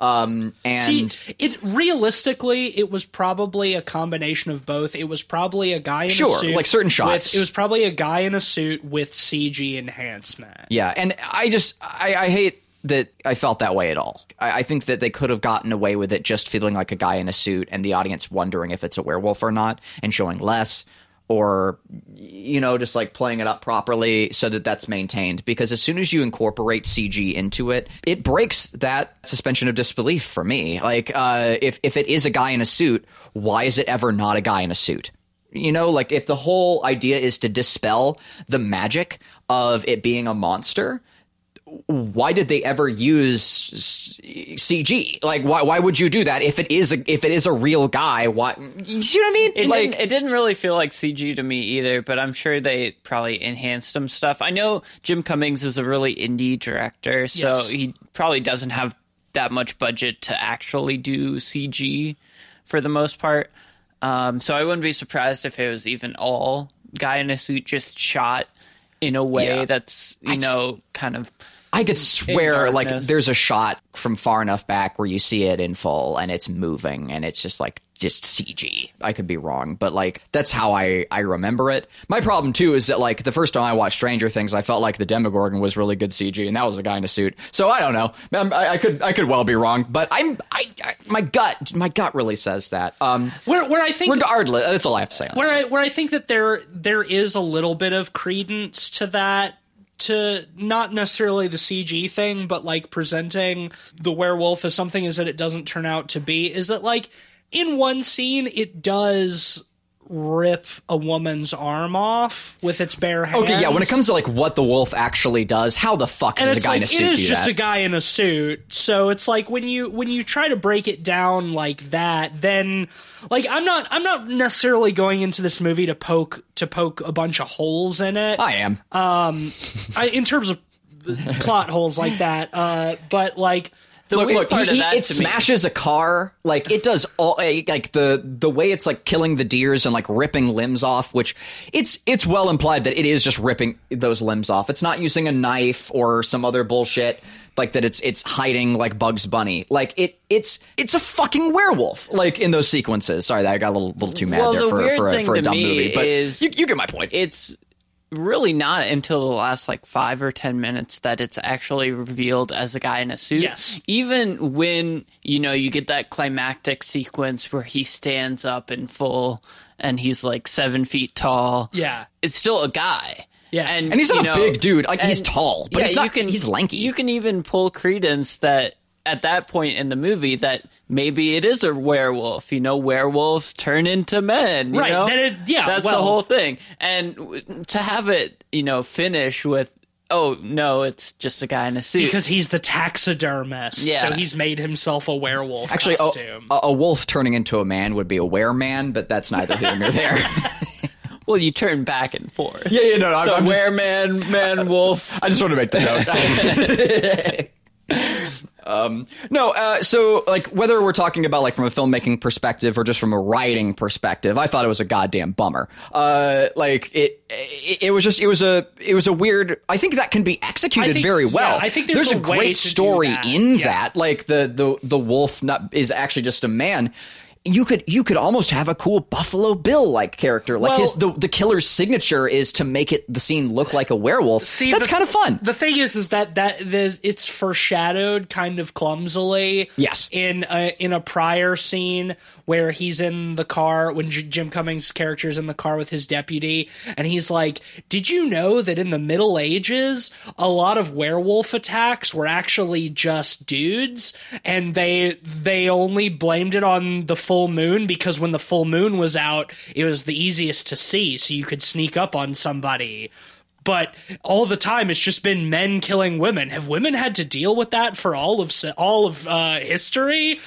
Um, and See, it realistically, it was probably a combination of both. It was probably a guy in Sure, a suit, like certain with- shots. it was probably a guy in a suit with CG enhancement. yeah, and I just I, I hate that I felt that way at all. I, I think that they could have gotten away with it just feeling like a guy in a suit and the audience wondering if it's a werewolf or not and showing less or you know just like playing it up properly so that that's maintained. Because as soon as you incorporate cg into it it breaks that suspension of disbelief for me. Like uh, if, if it is a guy in a suit why is it ever not a guy in a suit? You know like if the whole idea is to dispel the magic of it being a monster why did they ever use CG? Like, why why would you do that if it is a if it is a real guy? Why you see what I mean? It, like, didn't, it didn't really feel like CG to me either, but I'm sure they probably enhanced some stuff. I know Jim Cummings is a really indie director, so Yes. he probably doesn't have that much budget to actually do CG for the most part. Um, so I wouldn't be surprised if it was even all guy in a suit just shot in a way Yeah. that's you know kind of I could swear, like, there's a shot from far enough back where you see it in full and it's moving and it's just like just CG. I could be wrong, but like that's how I I remember it. My problem too is that like the first time I watched Stranger Things, I felt like the Demogorgon was really good CG, and that was a guy in a suit. So I don't know. I, I could I could well be wrong, but I'm I, I my gut my gut really says that. Um, Where where I think regardless, that's all I have to say. Where I where I think that there there is a little bit of credence to that to not necessarily the CG thing, but like presenting the werewolf as something is that it doesn't turn out to be is that like in one scene it does rip a woman's arm off with its bare hands. Okay, yeah. When it comes to like what the wolf actually does, how the fuck and does a guy like in a it suit is do just a guy in a suit so it's like when you when you try to break it down like that then like i'm not i'm not necessarily going into this movie to poke to poke a bunch of holes in it I am. Um, I, in terms of plot holes like that uh but like the look, look, he- of he- that it to me- smashes a car. Like it does all eh, like the the way it's like killing the deers and like ripping limbs off. Which it's it's well implied that it is just ripping those limbs off. It's not using a knife or some other bullshit like that. It's it's hiding like Bugs Bunny. Like it it's it's a fucking werewolf. Like in those sequences. Sorry, that I got a little little too mad Well, there the for for a, for a dumb movie. But is- you, you get my point. it's really not until the last like five or ten minutes that it's actually revealed as a guy in a suit. Yes. Even when, you know, you get that climactic sequence where he stands up in full and he's like seven feet tall. Yeah. It's still a guy. Yeah. And, And he's not you a big dude. Like, he's tall, but yeah, he's not- you can, he's lanky. You can even pull credence that at that point in the movie that maybe it is a werewolf. You know, werewolves turn into men. you Right, know? then it- yeah, that's the whole thing. And to have it, you know, finish with, oh no, it's just a guy in a suit. because he's the taxidermist. Yeah. So he's made himself a werewolf Actually, a, a wolf turning into a man would be a wereman, but that's neither here nor there. well, you turn back and forth. yeah, yeah, no, I'm, So I'm just- wereman, man, wolf. I just want to make the note. um, no, uh, so like whether we're talking about like from a filmmaking perspective or just from a writing perspective, I thought it was a goddamn bummer. Uh, like it, it, it was just it was a it was a weird. I think that can be executed think- very well. yeah, I think there's a, a great story that. in Yeah. that. Like the the the wolf not, is actually just a man. You could you could almost have a cool Buffalo Bill like character. Like Well- his the the killer's signature is to make it the scene look like a werewolf. See, that's the- kind of fun. The thing is, is that that it's foreshadowed kind of clumsily. Yes. In a, in a prior scene where he's in the car when J- Jim Cummings' character is in the car with his deputy, and he's like, "Did you know that in the Middle Ages, a lot of werewolf attacks were actually just dudes, and they they only blamed it on the full moon because when the full moon was out, it was the easiest to see, so you could sneak up on somebody." but all the time it's just been men killing women. Have women had to deal with that for all of all of uh, history?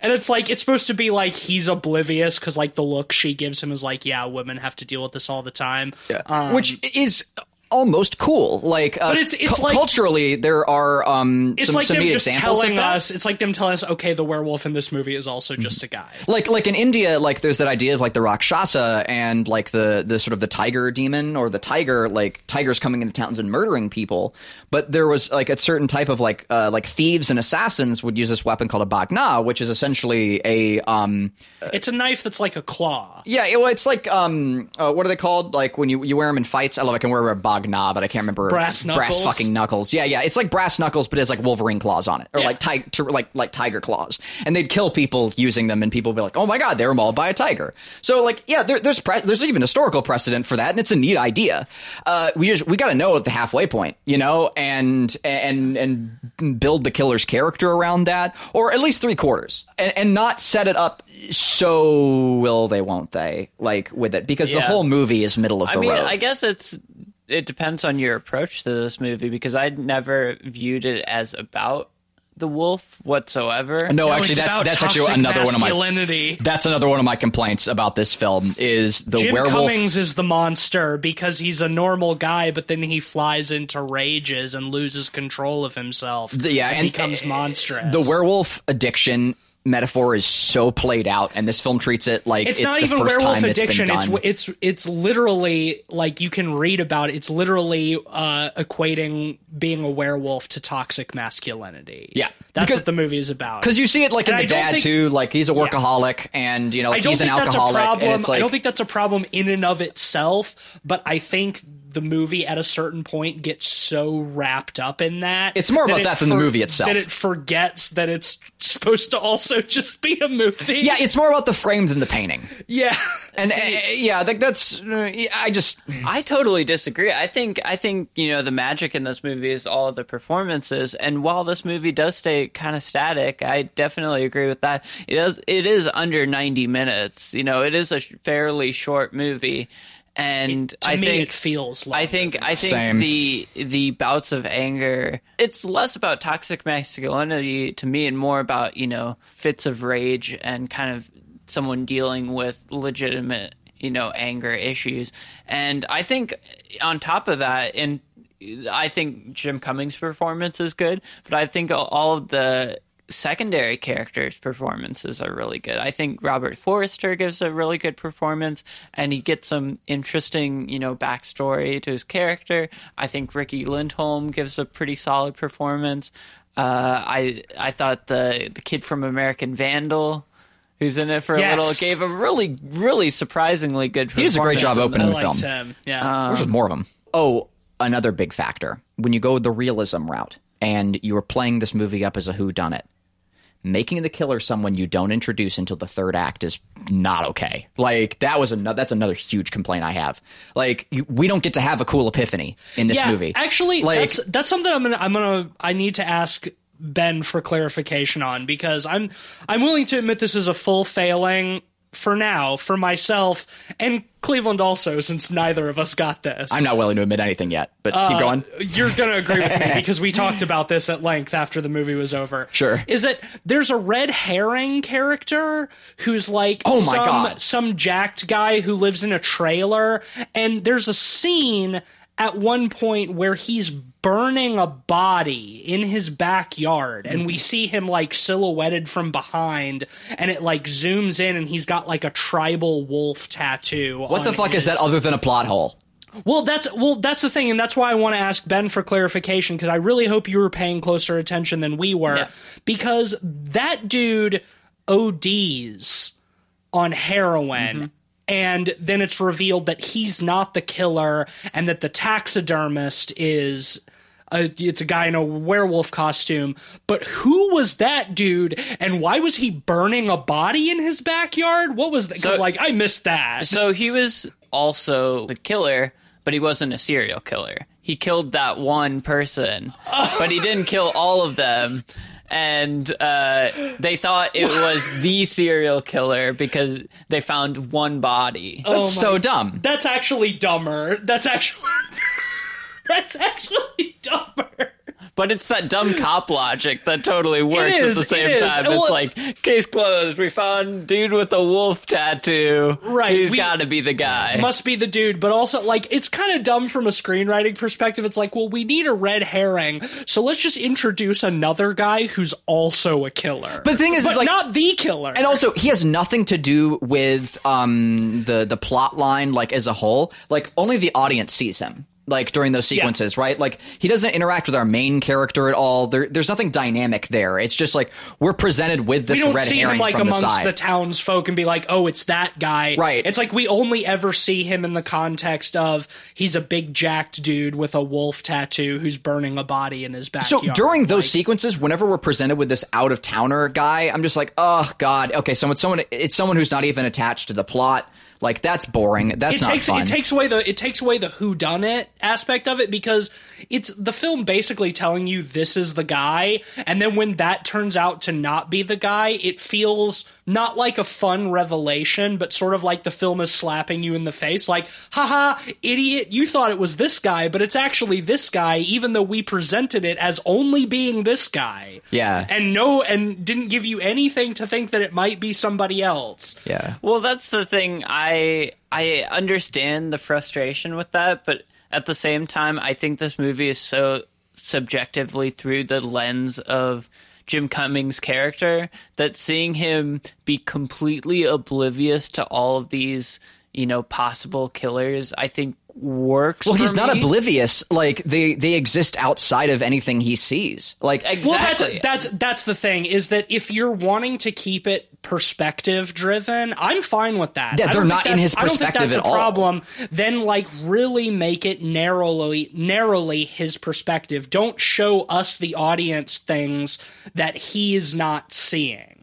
And it's like it's supposed to be like he's oblivious because like the look she gives him is like, yeah, women have to deal with this all the time. Um, which is almost cool. Like, uh, But it's- it's cu- like- culturally, there are um, it's some, like some them just examples telling us. It's like them telling us, okay, the werewolf in this movie is also just a guy. Like, like in India, like there's that idea of like the Rakshasa and like the the sort of the tiger demon or the tiger, like tigers coming into towns and murdering people. But there was like a certain type of like uh, like thieves and assassins would use this weapon called a bagna, which is essentially a um It's a knife that's like a claw. yeah, it, well, it's like um, uh, what are they called? Like when you you wear them in fights. I love I can wear a bagna, but I can't remember Brass Brass knuckles? fucking knuckles. Yeah, yeah. It's like brass knuckles, but it's like Wolverine claws on it, or Yeah. like ti- like like tiger claws. And they'd kill people using them, and people would be like, "Oh my god, they were mauled by a tiger." So like, yeah, there, there's pre- there's even historical precedent for that, and it's a neat idea. Uh, we just we got to know at the halfway point, you know, and and and build the killer's character around that, or at least three quarters, and, and not set it up so will they won't they like with it because the Yeah. whole movie is middle of I mean, road. I guess it's it depends on your approach to this movie because I'd never viewed it as about the wolf whatsoever. no, No, actually, that's that's actually another one of my that's another one of my complaints about this film is the Jim werewolf. Cummings is the monster because he's a normal guy, but then he flies into rages and loses control of himself. yeah, and becomes uh, monstrous. The werewolf addiction metaphor is so played out, and this film treats it like It's, it's, not the even first werewolf time addiction. It's, It's it's it's literally like you can read about. It. It's literally uh, equating being a werewolf to toxic masculinity. Yeah. that's Because- what the movie is about. because you see it like in And the I don't dad think- too. Like he's a workaholic, and you know I don't he's an think that's a alcoholic, problem. and it's like I don't think that's a problem in and of itself. But I think the movie at a certain point gets so wrapped up in that. It's more about it that than the movie itself. That it forgets that it's supposed to also just be a movie. yeah, it's more about the frame than the painting. yeah. And uh, yeah, I think that's uh, I just I totally disagree. I think I think you know the magic in this movie is all of the performances, and while this movie does stay kind of static, I definitely agree with that. It is it is under ninety minutes. You know, it is a sh- fairly short movie, and To I me, think it feels. I think I think Same. the the bouts of anger it's less about toxic masculinity to me and more about you know fits of rage and kind of someone dealing with legitimate you know anger issues and I think on top of that and I think Jim Cummings' performance is good but I think all of the secondary characters' performances are really good. I think Robert Forster gives a really good performance, and he gets some interesting, you know, backstory to his character. I think Riki Lindhome gives a pretty solid performance. Uh, I I thought the the kid from American Vandal. Who's in it for a little? Gave a really, really surprisingly good. He does a great job opening the film. him. Yeah. There's more of them. Oh, another big factor. When you go the realism route and you are playing this movie up as a who done it, making the killer someone you don't introduce until the third act is not okay. Like that was another that's another huge complaint I have. Like you, we don't get to have a cool epiphany in this yeah, movie. Actually, like that's that's something I'm gonna I'm gonna I need to ask Ben for clarification on because I'm I'm willing to admit this is a full failing for now for myself and Cleveland also since neither of us got this. I'm not willing to admit anything yet, but Uh, keep going. You're going to agree with me because we talked about this at length after the movie was over. Sure. Is that there's a red herring character who's like Oh my some, God. some jacked guy who lives in a trailer and there's a scene at one point where he's burning a body in his backyard and we see him like silhouetted from behind and it like zooms in and he's got like a tribal wolf tattoo What the fuck is that other than a plot hole? well, that's well, that's the thing, and that's why I want to ask Ben for clarification because I really hope you were paying closer attention than we were, Yeah. because that dude ODs on heroin. Mm-hmm. And then it's revealed that he's not the killer, and that the taxidermist is a, it's a guy in a werewolf costume. But who was that dude, and why was he burning a body in his backyard? What was that? Because So- like I missed that. So he was also the killer, but he wasn't a serial killer. He killed that one person, oh. but he didn't kill all of them. And uh, they thought it was the serial killer because they found one body. That's Oh my- so dumb. That's actually dumber. That's actually That's actually dumber. But it's that dumb cop logic that totally works is, at the same is. time. Well- It's like case closed. We found dude with a wolf tattoo. Right, he's got to be the guy. Must be the dude, but also like it's kind of dumb from a screenwriting perspective. It's like, well, we need a red herring, so let's just introduce another guy who's also a killer. But the thing is, but it's like- not the killer. And also, he has nothing to do with um the the plot line like as a whole. Like only the audience sees him. Like during those sequences, right? Like he doesn't interact with our main character at all. There, there's nothing dynamic there. It's just like we're presented with this we don't red see herring him like from the amongst the, townsfolk and be like, "Oh, it's that guy." Right. It's like we only ever see him in the context of he's a big jacked dude with a wolf tattoo who's burning a body in his backyard. So during those Like, sequences, whenever we're presented with this out of towner guy, I'm just like, oh god, okay, someone, someone, it's someone who's not even attached to the plot. Like that's boring. That's it not takes fun. it takes away the it takes away the who done it aspect of it because it's the film basically telling you this is the guy and then when that turns out to not be the guy it feels not like a fun revelation but sort of like the film is slapping you in the face like haha idiot you thought it was this guy but it's actually this guy even though we presented it as only being this guy Yeah. and no and didn't give you anything to think that it might be somebody else yeah. Well, that's the thing. I I I understand the frustration with that, but at the same time, I think this movie is so subjectively through the lens of Jim Cummings' character that seeing him be completely oblivious to all of these, you know, possible killers, I think works. Well, for he's not oblivious. Like they they exist outside of anything he sees. Like Exactly. Well, that's that's that's the thing is that if you're wanting to keep it perspective driven, I'm fine with that. Yeah, they're don't in that's- his I don't think perspective that's at a all. problem. Then like really make it narrowly narrowly his perspective. Don't show us the audience things that he is not seeing.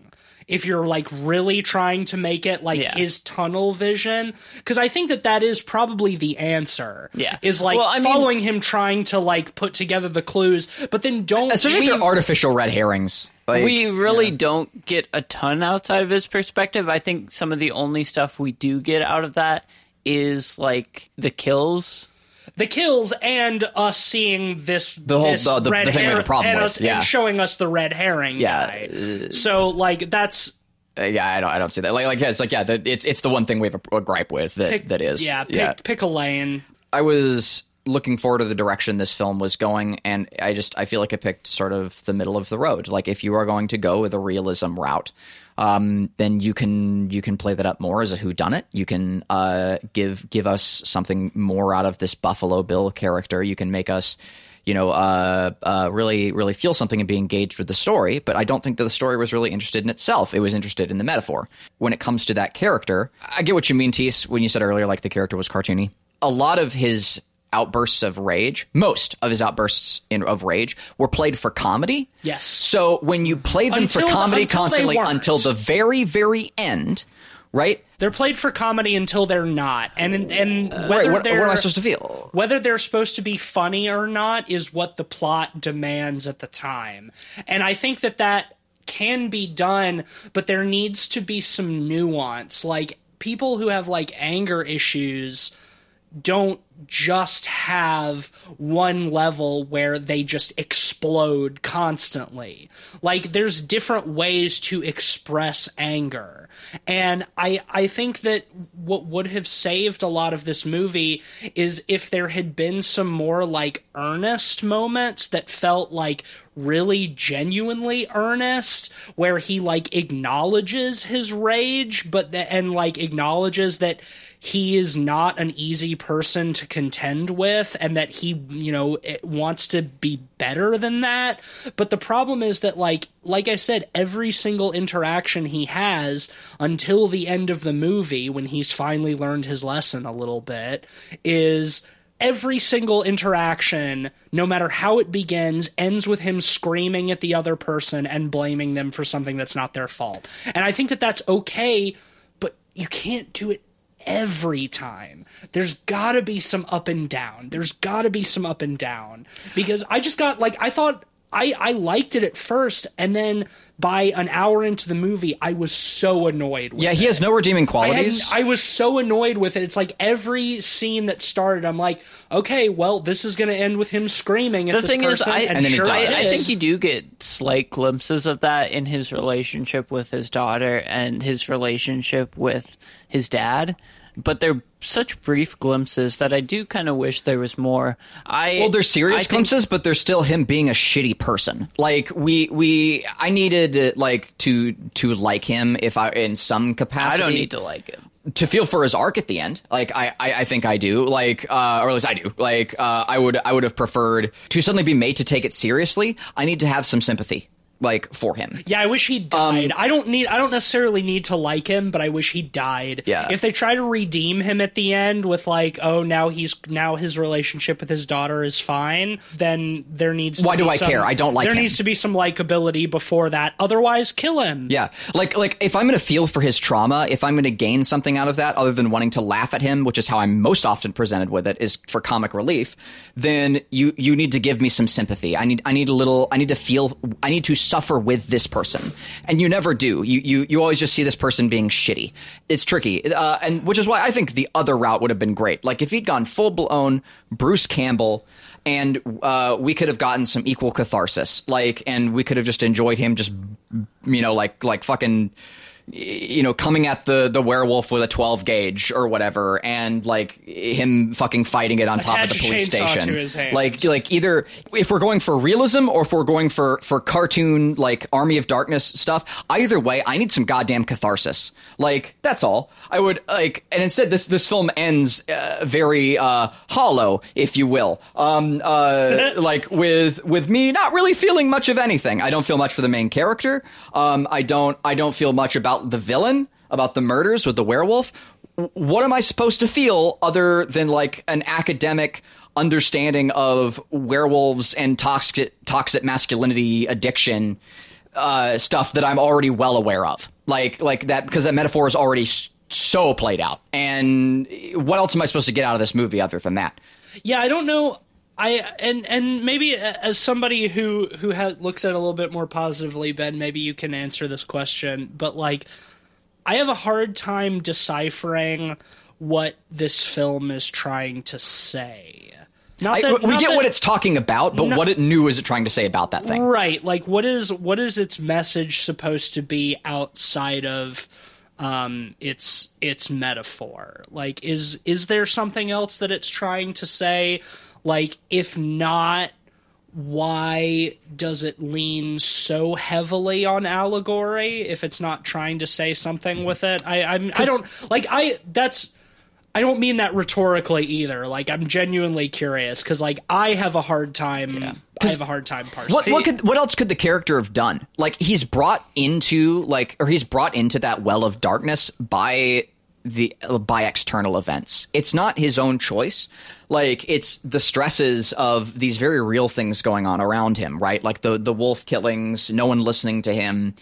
If you're like really trying to make it like Yeah. his tunnel vision, because I think that that is probably the answer. Yeah. is like Well, I mean- following him trying to like put together the clues, but then don't especially if we- they're artificial red herrings. Like, we really don't get a ton outside of his perspective. I think some of the only stuff we do get out of that is like the kills. The kills and us seeing this The whole- this the- the- red the thing we have a problem and, with, us, yeah. and showing us the red herring Yeah, guy. so like that's uh, yeah, I don't I don't see that. Like like yeah, it's like yeah, that, it's it's the one thing we have a, a gripe with that pick, that is yeah pick, pick a lane. I was looking forward to the direction this film was going, and I just I feel like it picked sort of the middle of the road. Like if you are going to go with a realism route, um, then you can you can play that up more as a whodunit. You can uh, give give us something more out of this Buffalo Bill character. You can make us. You know, uh, uh, really, really feel something and be engaged with the story. But I don't think that the story was really interested in itself. It was interested in the metaphor. When it comes to that character, I get what you mean, Tease, when you said earlier, like the character was cartoony. A lot of his outbursts of rage, most of his outbursts in, of rage, were played for comedy. Yes. So when you play them Until for comedy until constantly until the very, very end, right? They're played for comedy until they're not, and and whether right. What, they're what am I supposed to feel? whether they're supposed to be funny or not is what the plot demands at the time. And I think that that can be done, but there needs to be some nuance. Like people who have like anger issues don't just have one level where they just explode constantly. Like there's different ways to express anger. And I I think that what would have saved a lot of this movie is if there had been some more like earnest moments that felt like really genuinely earnest where he like acknowledges his rage but th- and like acknowledges that he is not an easy person to contend with and that he you know wants to be better than that but the problem is that like like i said every single interaction he has until the end of the movie when he's finally learned his lesson a little bit is every single interaction, no matter how it begins, ends with him screaming at the other person and blaming them for something that's not their fault. And I think that that's okay, but you can't do it every time. There's got to be some up and down. There's got to be some up and down because I just got like I thought I I liked it at first and then by an hour into the movie I was so annoyed with Yeah, he it. has no redeeming I, hadn't- qualities. I was so annoyed with it. It's like every scene that started, I'm like, okay, well, this is going to end with him screaming at The this thing is. I, and And then he sure I. I think you do get slight glimpses of that in his relationship with his daughter and his relationship with his dad. But they're such brief glimpses that I do kind of wish there was more. I Well, they're serious I think- glimpses, but they're still him being a shitty person. Like we, we, I needed like to to like him if I in some capacity. I don't need to like him. to feel for his arc at the end. Like I, I, I think I do. Like, uh, or at least I do. Like, uh, I would, I would have preferred to suddenly be made to take it seriously. I need to have some sympathy, like for him. Yeah, I wish he died. Um, I don't need. I don't necessarily need to like him, but I wish he died. Yeah. If they try to redeem him at the end with like, oh, now he's now his relationship with his daughter is fine, then there needs. To Why be do I some- care? I don't like There him. needs to be some likability before that. Otherwise, kill him. Yeah, like like if I'm going to feel for his trauma, if I'm going to gain something out of that, other than wanting to laugh at him, which is how I'm most often presented with it, is for comic relief. Then you you need to give me some sympathy. I need I need a little. I need to feel. I need to suffer with this person, and you never do. You you you always just see this person being shitty. It's tricky, uh, and which is why I think the other route would have been great. Like if he'd gone full blown Bruce Campbell and uh, we could have gotten some equal catharsis like and we could have just enjoyed him just you know like like fucking you know coming at the the werewolf with a 12 gauge or whatever and like him fucking fighting it on top of the police station to his hand. like like either if we're going for realism or if we're going for for cartoon like army of darkness stuff either way i need some goddamn catharsis. Like that's all. I would like and instead this this film ends uh, very uh hollow if you will. Um uh like with with me not really feeling much of anything. I don't feel much for the main character. Um i don't i don't feel much about the villain about the murders with the werewolf what am I supposed to feel other than like an academic understanding of werewolves and toxic toxic masculinity addiction uh, stuff that I'm already well aware of? Like like that because that metaphor is already so played out. And what else am I supposed to get out of this movie other than that? Yeah, I don't know. I and and maybe as somebody who who has, looks at it a little bit more positively, Ben, maybe you can answer this question. But like, I have a hard time deciphering what this film is trying to say. Not I, that- we not get that- what it's talking about, but No- what it knew is it trying to say about that thing? Right. Like what is what is its message supposed to be outside of um its its metaphor? Like is is there something else that it's trying to say? Like if not why does it lean so heavily on allegory if it's not trying to say something with it? I I'm I don't like I that's I don't mean that rhetorically either. Like I'm genuinely curious because like I have a hard time. I have a hard time parsing. What what could what else could the character have done? Like he's brought into like or he's brought into that well of darkness by the by external events. It's not his own choice. Like it's the stresses of these very real things going on around him, right? Like the the wolf killings, no one listening to him.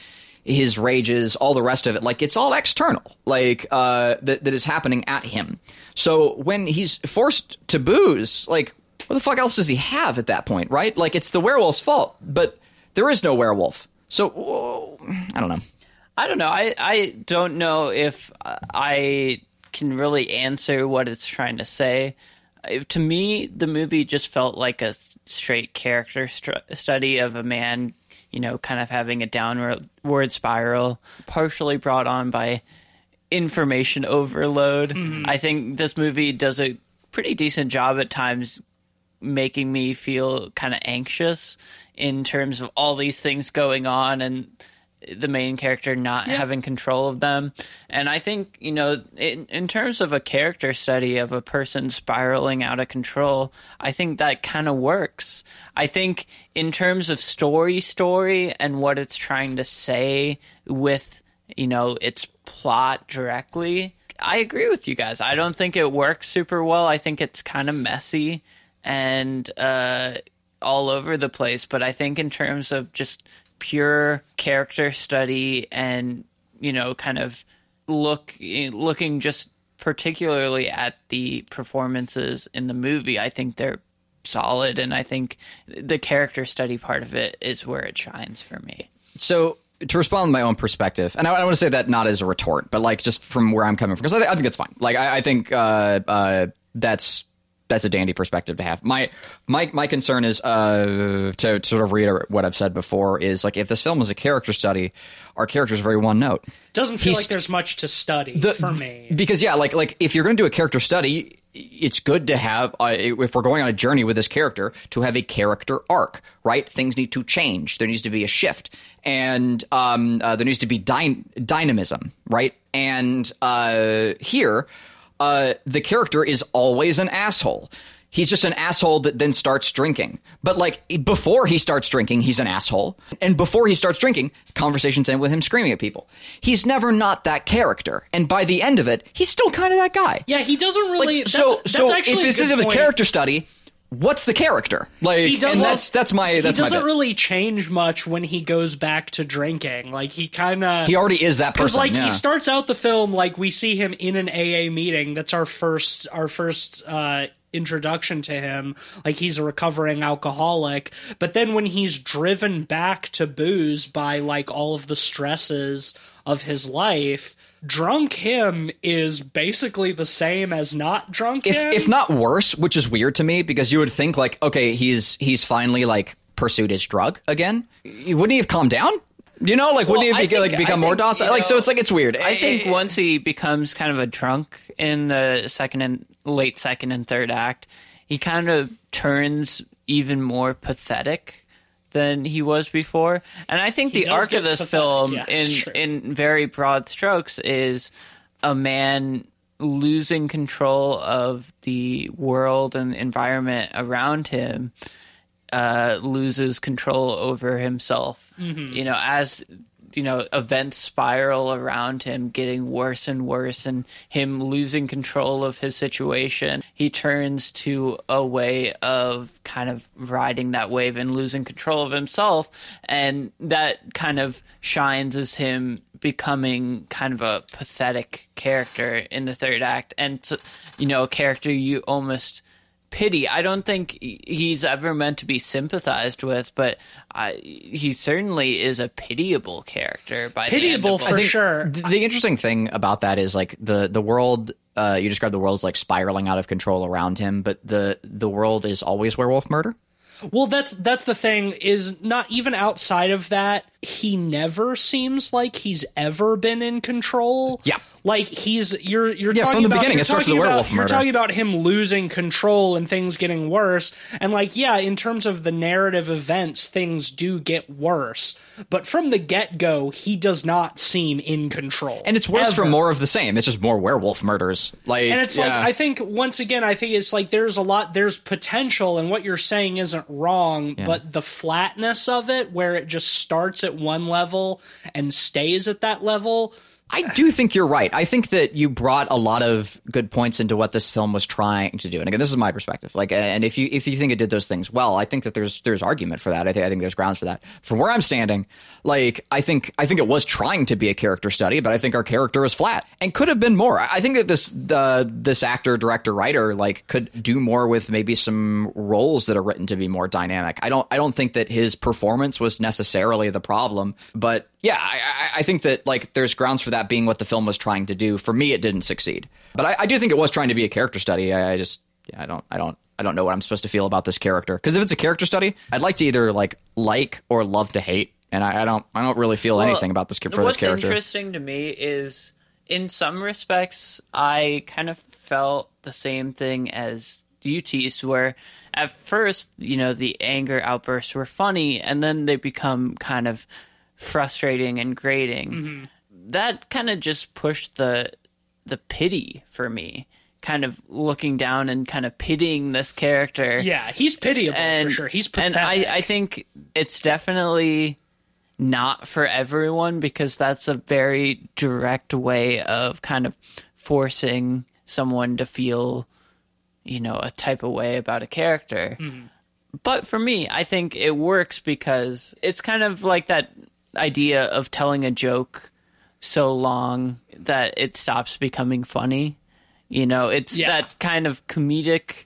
his rages, all the rest of it. Like it's all external, like uh, that that is happening at him. So when he's forced to booze, like what the fuck else does he have at that point, right? Like it's the werewolf's fault, but there is no werewolf. So I don't know. I don't know. I, I don't know if I can really answer what it's trying to say. To me, the movie just felt like a straight character stru- study of a man, you know, kind of having a downward spiral, partially brought on by information overload. Mm-hmm. I think this movie does a pretty decent job at times making me feel kind of anxious in terms of all these things going on and the main character not having control of them. And I think, you know, in, in terms of a character study of a person spiraling out of control, I think that kind of works. I think in terms of story story and what it's trying to say with, you know, its plot directly, I agree with you guys. I don't think it works super well. I think it's kind of messy and uh, all over the place. But I think in terms of just pure character study and you know, kind of look looking just particularly at the performances in the movie, I think they're solid, and I think the character study part of it is where it shines for me. So to respond my own perspective, and I, I want to say that not as a retort, but like just from where I'm coming from, because I, th- I think it's fine. Like I, I think uh, uh, that's that's a dandy perspective to have. My my my concern is uh, to, to sort of reiterate what I've said before is like if this film is a character study, our characters are very one note. Doesn't feel He's- like there's much to study The- for me. because yeah, like like if you're going to do a character study, it's good to have uh, if we're going on a journey with this character to have a character arc, right? Things need to change. There needs to be a shift, and um, uh, there needs to be dy- dynamism, right? And uh, here, uh, the character is always an asshole. He's just an asshole that then starts drinking. But like before he starts drinking, he's an asshole. And before he starts drinking, conversations end with him screaming at people. He's never not that character. And by the end of it, he's still kind of that guy. yeah, he doesn't really. Like, that's, so that's so if this is a character study, what's the character? Like he doesn't. that's that's my that's he doesn't bit. really change much when he goes back to drinking. Like he kind of he already is that person. like yeah. he starts out the film like we see him in an AA meeting. That's our first our first uh introduction to him. Like he's a recovering alcoholic. But then when he's driven back to booze by like all of the stresses of his life, drunk him is basically the same as not drunk if him. if not worse, which is weird to me because you would think like, okay, he's he's finally like pursued his drug again. Wouldn't he have calmed down? You know, like wouldn't Well, he I be, like become I more docile? you Like so, it's like it's weird. I think Eh, once he becomes kind of a drunk in the second and late second and third act, he kind of turns even more pathetic than he was before. And I think the arc of this pathetic, film, yeah, in true. in very broad strokes, is a man losing control of the world and environment around him uh, loses control over himself. You know, as you know, events spiral around him, getting worse and worse, and him losing control of his situation. He turns to a way of kind of riding that wave and losing control of himself, and that kind of shines as him becoming kind of a pathetic character in the third act, and you know, a character you almost pity. I don't think he's ever meant to be sympathized with, but I, he certainly is a pitiable character. By Pitiable the for end of think sure. th- The interesting thing about that is like the the world. Uh, you describe the world as like spiraling out of control around him, but the the world is always werewolf murder. Well, that's that's the thing is not even outside of that, he never seems like he's ever been in control. Yeah. Like he's you're you're Yeah, talking from the about, beginning, it starts with the werewolf about, You're talking about him losing control and things getting worse. And like, yeah, in terms of the narrative events, things do get worse. But from the get go, he does not seem in control. And it's worse Ever. for more of the same. It's just more werewolf murders. Like, And it's like. I think once again I think it's like there's a lot there's potential and what you're saying isn't wrong, but the flatness of it where it just starts at one level and stays at that level, I do think you're right. I think that you brought a lot of good points into what this film was trying to do. And again, this is my perspective. Like, and if you if you think it did those things well, I think that there's there's argument for that. I think I think there's grounds for that. From where I'm standing, like I think I think it was trying to be a character study, but I think our character is flat and could have been more. I think that this the this actor, director, writer like could do more with maybe some roles that are written to be more dynamic. I don't I don't think that his performance was necessarily the problem, but yeah, I, I, think that like there's grounds for that being what the film was trying to do. For me, it didn't succeed, but I, I do think it was trying to be a character study. I, I just yeah, I don't I don't I don't know what I'm supposed to feel about this character because if it's a character study, I'd like to either like like or love to hate, and I, I don't I don't really feel Well, anything about this for What's this character. interesting to me is, in some respects, I kind of felt the same thing as you teased, where at first, you know, the anger outbursts were funny, and then they become kind of frustrating and grating. Mm-hmm. That kind of just pushed the the pity for me. Kind of looking down and kind of pitying this character Yeah, he's pitiable and for sure. He's and. I, I think it's definitely not for everyone because that's a very direct way of kind of forcing someone to feel you know a type of way about a character mm-hmm. but for me i think it works because it's kind of like that idea of telling a joke so long that it stops becoming funny you know it's Yeah. that kind of comedic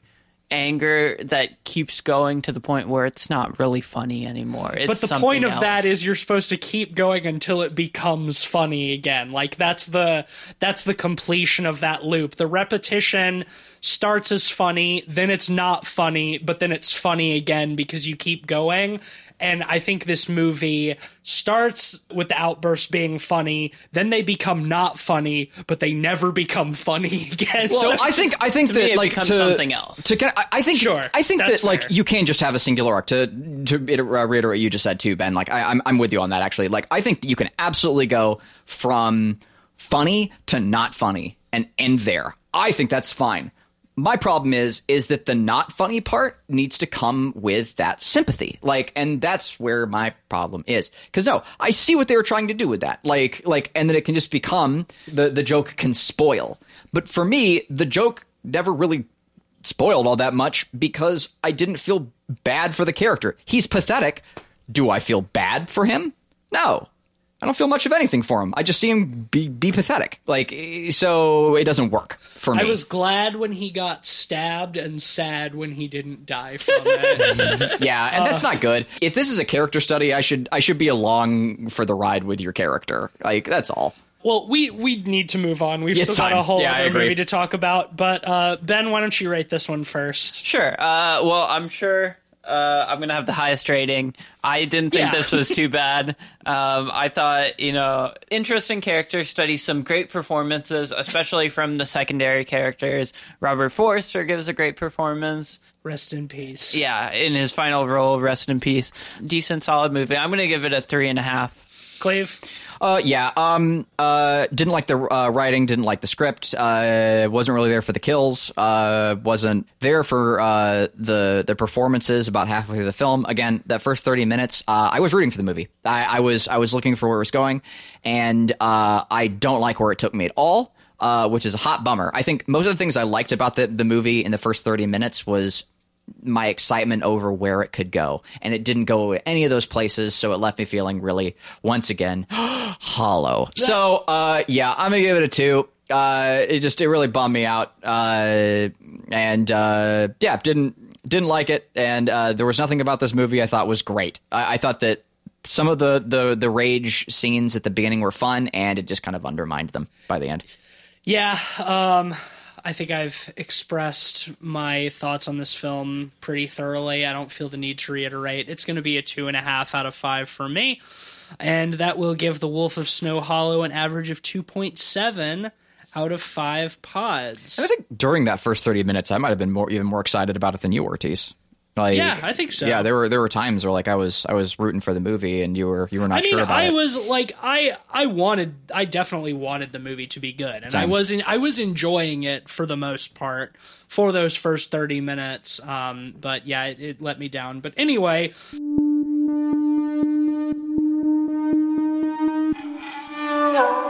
anger that keeps going to the point where it's not really funny anymore it's but the point of that else. is you're supposed to keep going until it becomes funny again. Like that's the that's the completion of that loop. The repetition starts as funny, then it's not funny, but then it's funny again because you keep going. And I think this movie starts with the outburst being funny, then they become not funny, but they never become funny again. So I think I think to that me, it like becomes to, something else. To get, I, I think Sure, I think that's that like you can just have a singular arc. To to uh, reiterate what you just said too, Ben. Like I, I'm I'm with you on that actually. Like I think you can absolutely go from funny to not funny and end there. I think that's fine. My problem is is that the not funny part needs to come with that sympathy. Like and that's where my problem is. Cuz no, I see what they were trying to do with that. Like like and then it can just become the the joke can spoil. But for me, the joke never really spoiled all that much because I didn't feel bad for the character. He's pathetic. Do I feel bad for him? No. I don't feel much of anything for him. I just see him be be pathetic. Like so it doesn't work for me. I was glad when he got stabbed and sad when he didn't die from it. yeah, and that's not good. If this is a character study, I should I should be along for the ride with your character. Like that's all. Well, we we need to move on. We've It's still got time. a whole Yeah, other movie to talk about. But uh, Ben, why don't you rate this one first? Sure. Uh, well, I'm sure uh, I'm gonna have the highest rating. I didn't think Yeah. this was too bad. Um, I thought, you know, interesting character study, some great performances, especially from the secondary characters. Robert Forster gives a great performance. Rest in peace. Yeah, in his final role, rest in peace. Decent, solid movie. I'm gonna give it a three and a half. Clave. Uh, yeah. Um. Uh. Didn't like the uh, writing. Didn't like the script. Uh. Wasn't really there for the kills. Uh. Wasn't there for uh the the performances about halfway through the film. Again, that first thirty minutes, uh, I was rooting for the movie. I, I was I was looking for where it was going, and uh, I don't like where it took me at all. Uh, which is a hot bummer. I think most of the things I liked about the the movie in the first thirty minutes was my excitement over where it could go. And it didn't go any of those places, so it left me feeling really, once again, hollow. So, uh, yeah, I'm gonna give it a two. Uh, it just it really bummed me out. Uh, and uh, yeah, didn't didn't like it. And uh, there was nothing about this movie I thought was great. I, I thought that some of the, the the rage scenes at the beginning were fun, and it just kind of undermined them by the end. Yeah, um, I think I've expressed my thoughts on this film pretty thoroughly. I don't feel the need to reiterate. It's going to be a two and a half out of five for me, and that will give The Wolf of Snow Hollow an average of 2.7 out of five pods. I think during that first thirty minutes, I might have been more even more excited about it than you were, Tease. Like, Yeah, I think so. Yeah, there were there were times where like I was I was rooting for the movie, and you were you were not I mean, sure about I it. was like, I, I wanted, I definitely wanted the movie to be good, and I was, in, I was enjoying it for the most part for those first thirty minutes. Um, but yeah, it, it let me down. But anyway,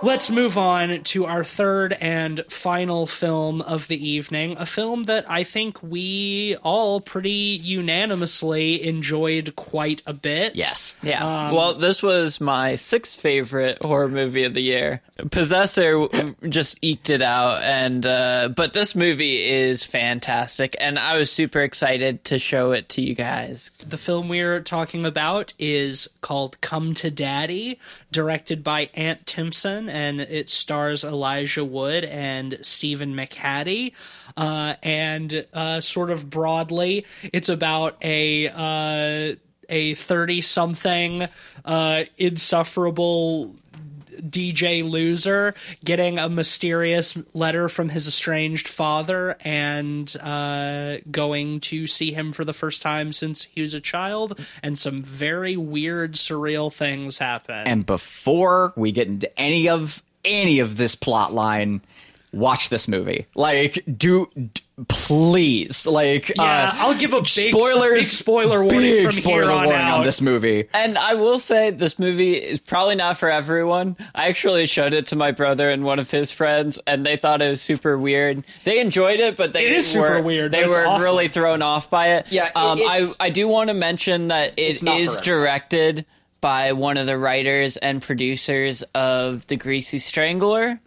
Let's move on to our third and final film of the evening, a film that I think we all pretty unanimously enjoyed quite a bit. Yes. Yeah. well, this was my sixth favorite horror movie of the year. Possessor just eked it out, and uh, but this movie is fantastic, and I was super excited to show it to you guys. The film we're talking about is called Come to Daddy, directed by Ant Timpson, and it stars Elijah Wood and Stephen McHattie. Uh, and uh, sort of broadly, it's about a. Uh, a 30 something uh, insufferable DJ loser getting a mysterious letter from his estranged father and uh, going to see him for the first time since he was a child, and some very weird, surreal things happen. And before we get into any of any of this plot line, watch this movie. Like, do d- please, like, yeah, uh, I'll give a big spoilers, big spoiler warning big from spoiler here on warning out. on this movie. And I will say this movie is probably not for everyone. I actually showed it to my brother and one of his friends, and they thought it was super weird. They enjoyed it, but they It is super were, weird, They were awesome. really thrown off by it. Yeah, um, I I do want to mention that it not is for everyone. directed by one of the writers and producers of The Greasy Strangler.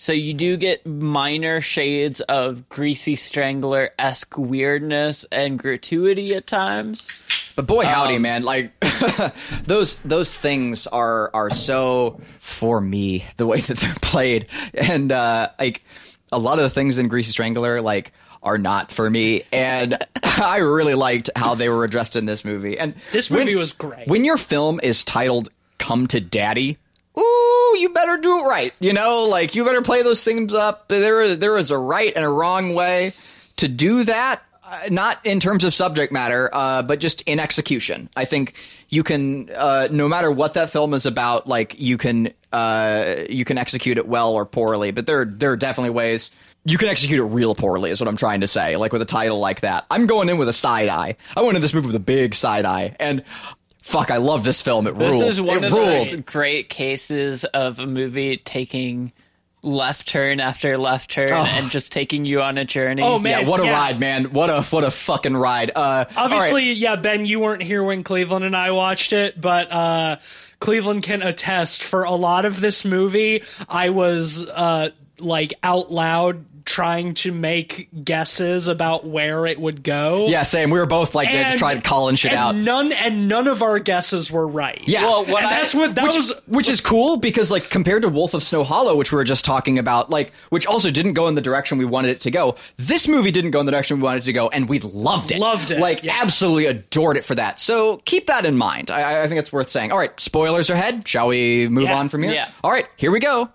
So you do get minor shades of Greasy Strangler esque weirdness and gratuity at times. But boy, howdy, Um, man! Like those those things are are so for me the way that they're played, and uh, like a lot of the things in Greasy Strangler like are not for me, and I really liked how they were addressed in this movie. And This movie was great. When your film is titled "Come to Daddy." Ooh, you better do it right. You know, like you better play those things up. There is there is a right and a wrong way to do that. Uh, not in terms of subject matter, uh, but just in execution. I think you can, uh, no matter what that film is about, like you can uh, you can execute it well or poorly. But there there are definitely ways you can execute it real poorly. Is what I'm trying to say. Like with a title like that, I'm going in with a side eye. I went in this movie with a big side eye, and fuck, I love this film. It rules. This ruled. is one it of ruled. those great cases of a movie taking left turn after left turn and just taking you on a journey. Oh, man. Yeah, what a yeah. ride, man! What a what a fucking ride. Uh, all right. Obviously, yeah, Ben, you weren't here when Cleveland and I watched it, but uh, Cleveland can attest for a lot of this movie. I was uh, like out loud trying to make guesses about where it would go. Yeah, same. We were both like that, just And- trying calling shit and out. None and none of our guesses were right. Yeah, Well, what and I- that's what that which, was. which is cool because like compared to Wolf of Snow Hollow, which we were just talking about, like which also didn't go in the direction we wanted it to go. This movie didn't go in the direction we wanted it to go, and we loved it. Loved it, Like yeah. absolutely adored it for that. So keep that in mind. I, I think it's worth saying. All right, spoilers ahead. Shall we move Yeah. on from here? Yeah. All right, here we go.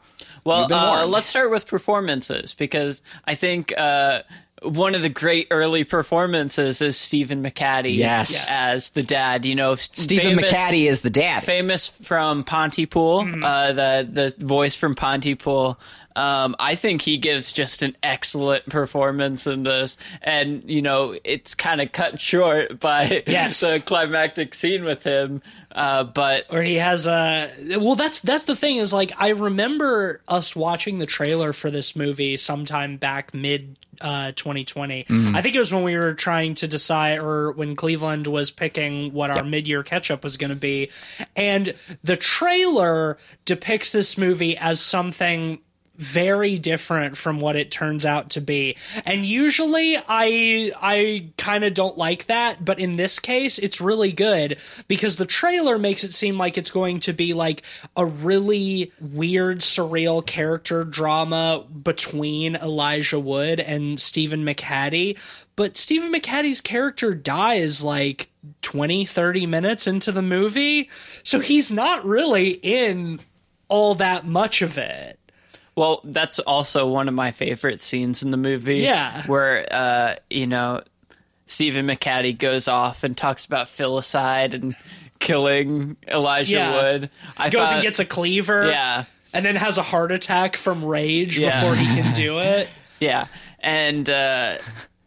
Well, uh, let's start with performances because I think uh, one of the great early performances is Stephen McHattie Yes. Yes. as the dad. You know, Stephen famous, McHattie is the dad. famous from Pontypool, uh, the the voice from Pontypool. Um, I think he gives just an excellent performance in this, and you know it's kind of cut short by Yes. the climactic scene with him. Uh, but or he has a well that's that's the thing is like i remember us watching the trailer for this movie sometime back mid uh 2020 i think it was when we were trying to decide or when cleveland was picking what our mid-year catch-up was going to be and the trailer depicts this movie as something very different from what it turns out to be. And usually I I kind of don't like that, but in this case it's really good because the trailer makes it seem like it's going to be like a really weird surreal character drama between Elijah Wood and Stephen McHattie. But Stephen McHattie's character dies like 20 30 minutes into the movie, so he's not really in all that much of it. Well, that's also one of my favorite scenes in the movie. Yeah. Where, uh, you know, Stephen McHattie goes off and talks about filicide and killing Elijah Yeah. Wood. I goes thought- and gets a cleaver. Yeah. And then has a heart attack from rage Yeah. before he can do it. Yeah. And, uh,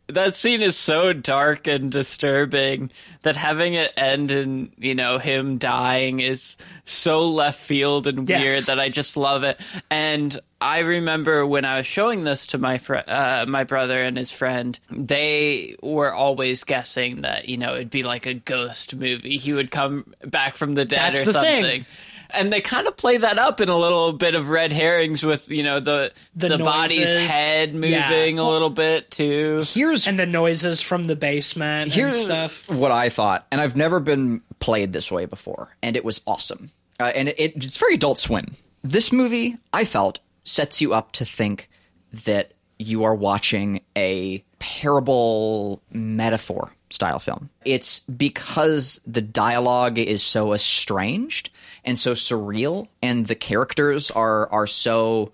that scene is so dark and disturbing that having it end in you know him dying is so left field and Yes. weird that I just love it. And I remember when I was showing this to my fr- uh, my brother and his friend, they were always guessing that you know it'd be like a ghost movie. He would come back from the dead That's or the thing. Something. And they kind of play that up in a little bit of red herrings with you know the The the, body's head moving Yeah. a little bit too. Here's and the noises from the basement and here's stuff. what I thought, and I've never been played this way before, and it was awesome. Uh, and it, it's very Adult Swim. This movie, I felt, sets you up to think that you are watching a parable metaphor style film. It's because the dialogue is so estranged and so surreal, and the characters are are so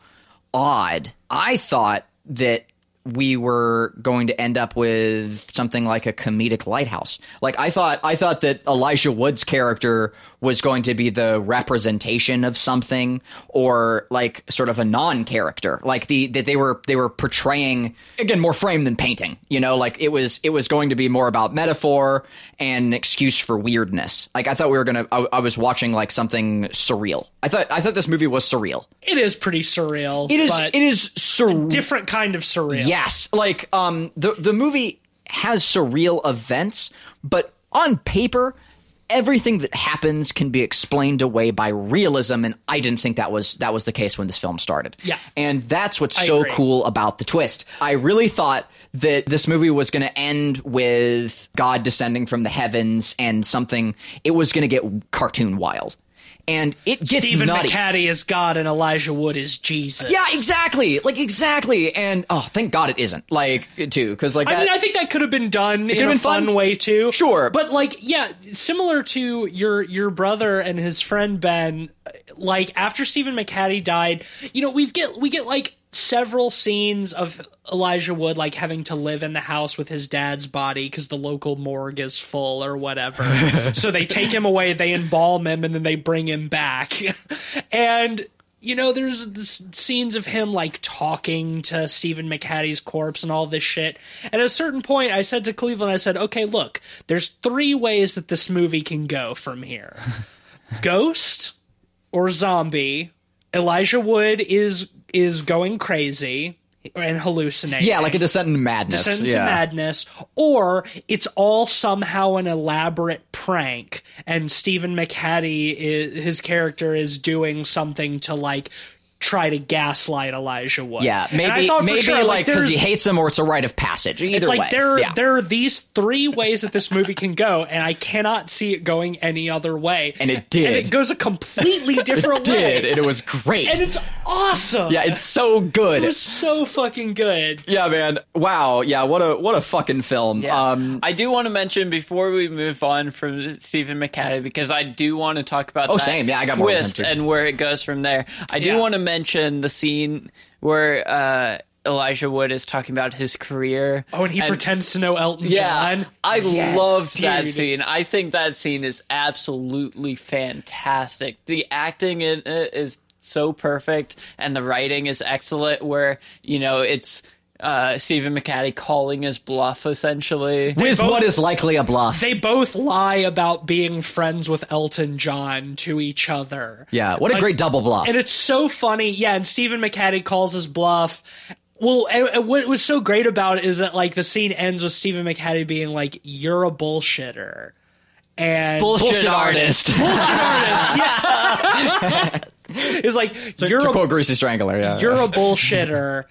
odd. I thought that we were going to end up with something like a comedic lighthouse. Like I thought I thought that Elijah Wood's character was going to be the representation of something or like sort of a non-character. Like the that they were they were portraying again more frame than painting, you know, like it was it was going to be more about metaphor and an excuse for weirdness. Like I thought we were going to I, I was watching like something surreal. I thought I thought this movie was surreal. It is pretty surreal. It is it is surreal. different kind of surreal. Yes, like um, the the movie has surreal events, but on paper, everything that happens can be explained away by realism, and I didn't think that was that was the case when this film started. Yeah. and that's what's I so agree. cool about the twist. I really thought that this movie was going to end with God descending from the heavens and something. It was going to get cartoon wild, and it gets Stephen nutty. McHattie is God and Elijah Wood is Jesus. Yeah, exactly. Like exactly. And oh, thank God it isn't. Like too, because like I mean, I think that could have been done in a fun, fun. way too. Sure. but like, yeah, similar to your your brother and his friend Ben. Like after Stephen McHattie died, you know, we get we get like several scenes of Elijah Wood like having to live in the house with his dad's body because the local morgue is full or whatever. so they take him away, they embalm him, and then they bring him back. and you know, there's this scenes of him like talking to Stephen McHattie's corpse and all this shit. At a certain point, I said to Cleveland, I said, okay, look, there's three ways that this movie can go from here ghost or zombie. Elijah Wood is is going crazy and hallucinating. yeah, like a descent into madness. Descent yeah. to madness, or it's all somehow an elaborate prank, and Stephen McHattie, is, his character, is doing something to like try to gaslight Elijah Wood. Yeah, And I maybe thought for maybe sure, like because there's- he hates him or it's a rite of passage. Either it's like way, there yeah. there are these three ways that this movie can go, and I cannot see it going any other way. And it did. And it goes a completely different way. It did and it was great. and it's awesome. yeah, it's so good. it was so fucking good. yeah, man. Wow. Yeah. What a what a fucking film. Yeah. Um. I do want to mention before we move on from Stephen McHattie because I do want to talk about Oh, that same. Yeah, I got more with twist too. and where it goes from there. I do Yeah. want to mention the scene where uh, Elijah Wood is talking about his career. Oh, and he pretends to know Elton Yeah, John. I Yes, loved that scene. I think that scene is absolutely fantastic. The acting in it is so perfect, and the writing is excellent. Where you know it's uh, Stephen McHattie calling his bluff essentially. with both- what is likely a bluff. They both lie about being friends with Elton John to each other. yeah. What a great double bluff. And it's so funny. Yeah, and Stephen McHattie calls his bluff. Well, and, and what was so great about it is that like the scene ends with Stephen McHattie being like, "You're a bullshitter," and Bullshit, artist. bullshit artist. Yeah, it's like you're to a quote Greasy Strangler. Yeah. you're a bullshitter.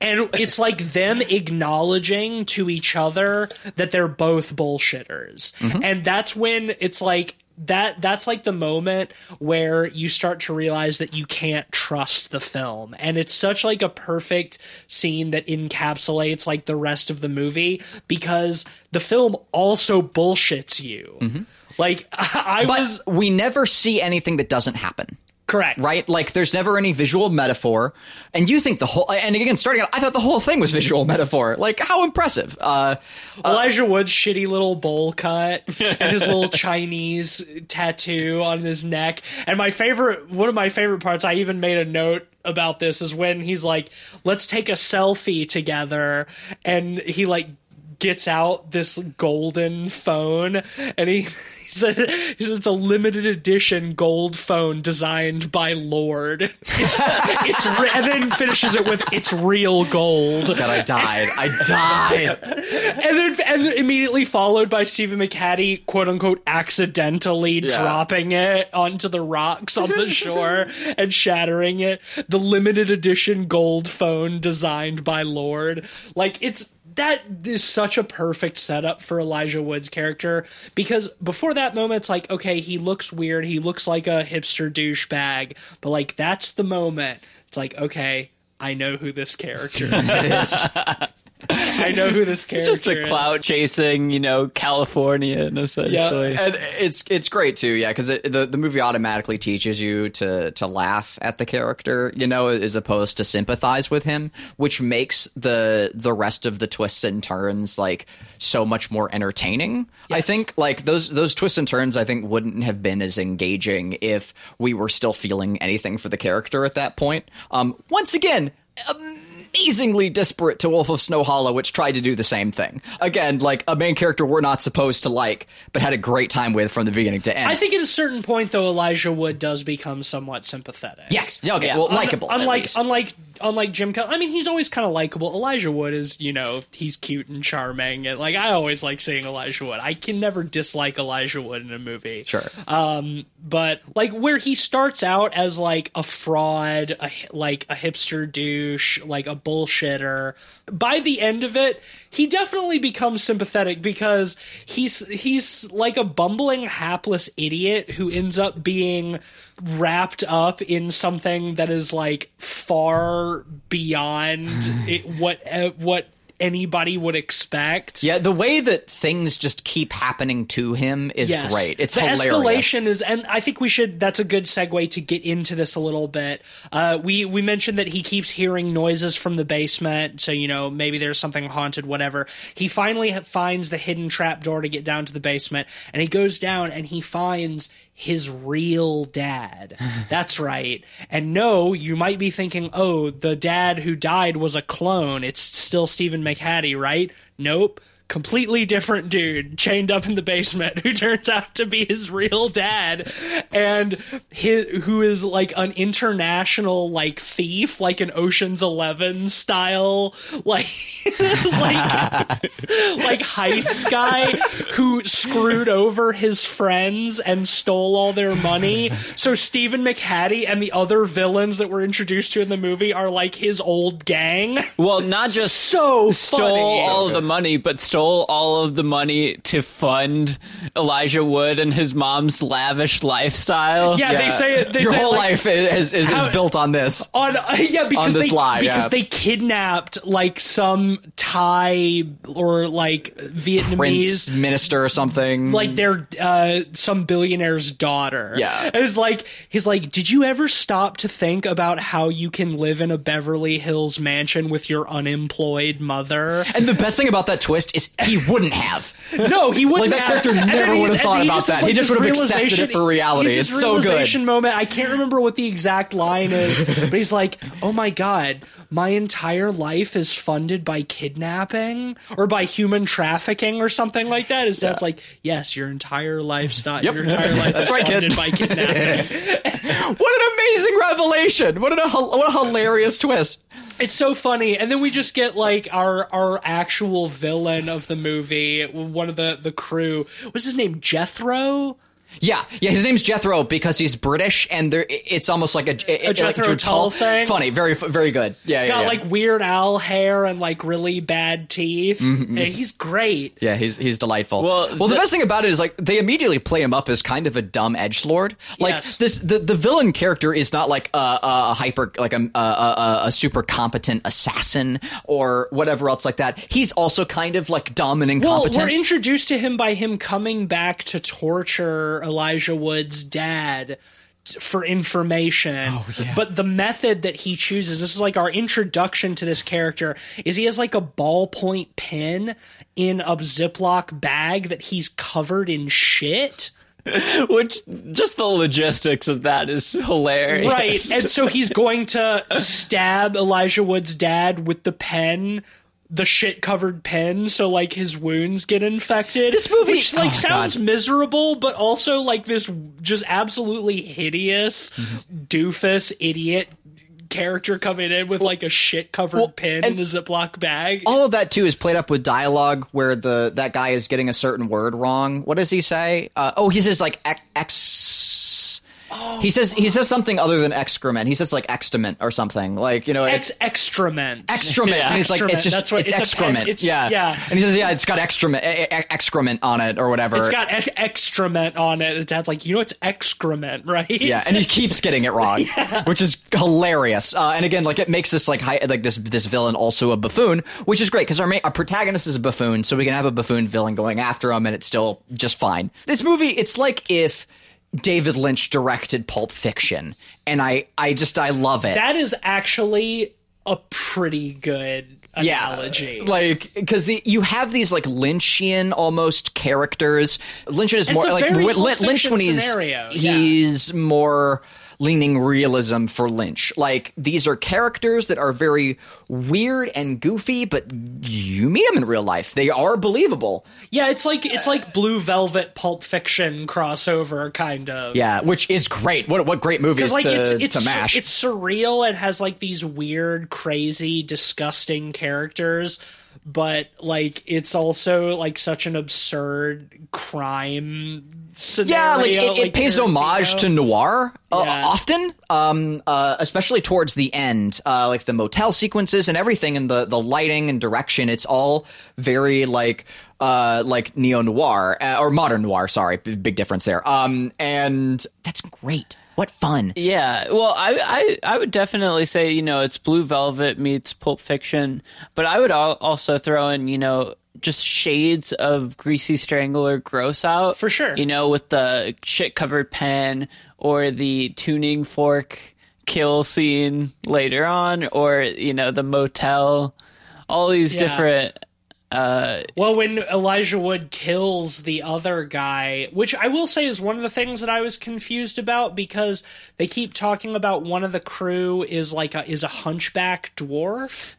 And it's like them acknowledging to each other that they're both bullshitters. Mm-hmm. And that's when it's like that that's like the moment where you start to realize that you can't trust the film. And it's such like a perfect scene that encapsulates like the rest of the movie because the film also bullshits you mm-hmm. Like i but was we never see anything that doesn't happen. correct right? Like, there's never any visual metaphor, and you think the whole. And again, starting out, I thought the whole thing was visual metaphor. Like, how impressive! Uh, Elijah Wood's shitty little bowl cut and his little Chinese tattoo on his neck. And my favorite, one of my favorite parts, I even made a note about this, is when he's like, let's take a selfie together. And he like gets out this golden phone and he he said, he said it's a limited edition gold phone designed by Lorde. It's, it's re- and then finishes it with it's real gold. God, I died. I died. And then and immediately followed by Stephen McHattie, quote unquote, accidentally dropping it onto the rocks on the shore and shattering it. The limited edition gold phone designed by Lorde. Like it's that is such a perfect setup for Elijah Wood's character because before that moment it's like okay he looks weird he looks like a hipster douchebag but like that's the moment. It's like okay I know who this character is I know who this character is. Just a clout chasing, you know, Californian essentially. and it's it's great too, yeah, because the the movie automatically teaches you to to laugh at the character, you know, as opposed to sympathize with him, which makes the the rest of the twists and turns like so much more entertaining. I think like those those twists and turns, I think wouldn't have been as engaging if we were still feeling anything for the character at that point. Um, once again. Amazingly disparate to Wolf of Snow Hollow, which tried to do the same thing. Again, like a main character we're not supposed to like, but had a great time with from the beginning to end. I think at a certain point, though, Elijah Wood does become somewhat sympathetic. yes, okay, Yeah. well, likable. at Unlike, unlike, unlike Jim. Cal- I mean, he's always kind of likable. Elijah Wood is, you know, he's cute and charming, and like I always like seeing Elijah Wood. I can never dislike Elijah Wood in a movie. sure. Um, but like where he starts out as like a fraud, a, like a hipster douche, like a bullshitter. By the end of it, he definitely becomes sympathetic because he's he's like a bumbling, hapless idiot who ends up being wrapped up in something that is like far beyond it, what what anybody would expect. yeah, the way that things just keep happening to him is Yes. great. It's the hilarious. escalation is, and I think we should. That's a good segue to get into this a little bit. Uh, we we mentioned that he keeps hearing noises from the basement, so you know maybe there's something haunted, whatever. He finally finds the hidden trap door to get down to the basement, and he goes down and he finds his real dad. That's right. And no, you might be thinking, oh, the dad who died was a clone. It's still Stephen McHattie, right? Nope completely different dude chained up in the basement who turns out to be his real dad and his, who is like an international like thief like an oceans 11 style like like like heist guy who screwed over his friends and stole all their money so Stephen McHattie and the other villains that we're introduced to in the movie are like his old gang Well, not just so stole funny. all of the money, but stole all of the money to fund Elijah Wood and his mom's lavish lifestyle. yeah, they say it. They Your say it whole like, life is, is, is, How- is built on this. on uh, yeah because this they lie, because yeah. they kidnapped like some Thai or like Vietnamese Prince, minister, or something. like their uh some billionaire's daughter. Yeah. And it's like he's like, Did you ever stop to think about how you can live in a Beverly Hills mansion with your unemployed mother? and the best thing about that twist is he wouldn't have. No, he wouldn't. Like, that have. character never would have thought about that. like, He just would have accepted it for reality. It's so good. realization moment. I can't remember what the exact line is, but he's like, "Oh my god, my entire life is funded by kidnapping or by human trafficking or something like that." His dad's like, "Yes, your entire lifestyle, Yep. your entire life That's is right, kid. funded by kidnapping." What an amazing revelation! What a what a hilarious twist! It's so funny, and then we just get like our our actual villain of the movie, one of the the crew. What's his name? Jethro. Yeah, yeah. His name's Jethro because he's British, and there it's almost like a, A Jethro Tull thing? Funny, very very good. Yeah, yeah, got yeah. like Weird Al hair and like really bad teeth. Mm-hmm. And he's great. Yeah, he's he's delightful. Well, well, the, the- best thing about it is like they immediately play him up as kind of a dumb edge lord. Like Yes. this, the the villain character is not like a, a, a hyper like a, a a a super competent assassin or whatever else like that. He's also kind of like dumb and Well, we're introduced to him by him coming back to torture Elijah Wood's dad for information. Oh, But the method that he chooses, this is like our introduction to this character, is he has like a ballpoint pen in a Ziploc bag that he's covered in shit. Which just the logistics of that is hilarious. Right. And so he's going to stab Elijah Wood's dad with the pen the shit covered pen so like his wounds get infected This movie- which like oh, sounds God. miserable but also like this just absolutely hideous Mm-hmm. doofus idiot character coming in with like a shit covered well, pen in a ziploc bag all of that too is played up with dialogue where the that guy is getting a certain word wrong. What does he say? Uh, oh, he says like ex. Ex he says he says something other than excrement. He says like excrement or something. Like you know, ex it's excrement excrement. And he's like it's just That's what- it's, it's excrement. it's- yeah, yeah. And he says yeah, it's got excrement e- e- excrement on it or whatever. it's got ex- excrement on it and dad's like you know it's excrement right yeah, and he keeps getting it wrong, which is hilarious. Uh, and again, like it makes this like high, like this this villain also a buffoon, which is great because our main, our protagonist is a buffoon, so we can have a buffoon villain going after him, and it's still just fine. This movie, it's like if David Lynch directed Pulp Fiction, and I I just I love it. that is actually a pretty good analogy. like because you have these like Lynchian almost characters. Lynch is more like Lynch, Pulp Lynch Fiction when he's scenario, yeah. he's more leaning realism for Lynch. Like these are characters that are very weird and goofy, but you meet them in real life. They are believable. yeah, it's like it's like Blue Velvet Pulp Fiction crossover kind of. Yeah, which is great. What what great movies like to, it's it's to mash. it's surreal It has like these weird, crazy, disgusting characters, but like it's also like such an absurd crime scenario. Yeah, like it, it pays Tarantino. homage to noir uh, Yeah. often, um, uh, especially towards the end, uh, like the motel sequences and everything, and the the lighting and direction. It's all very like uh, like neo noir uh, or modern noir. Sorry, big difference there. Um, and that's great. What fun! Yeah, well, I, I I would definitely say you know it's Blue Velvet meets Pulp Fiction, but I would al- also throw in you know just shades of Greasy Strangler gross out For sure. You know, with the shit covered pen or the tuning fork kill scene later on, or you know the motel, all these Yeah. different. Uh, well, when Elijah Wood kills the other guy, which I will say is one of the things that I was confused about because they keep talking about one of the crew is like a is a hunchback dwarf.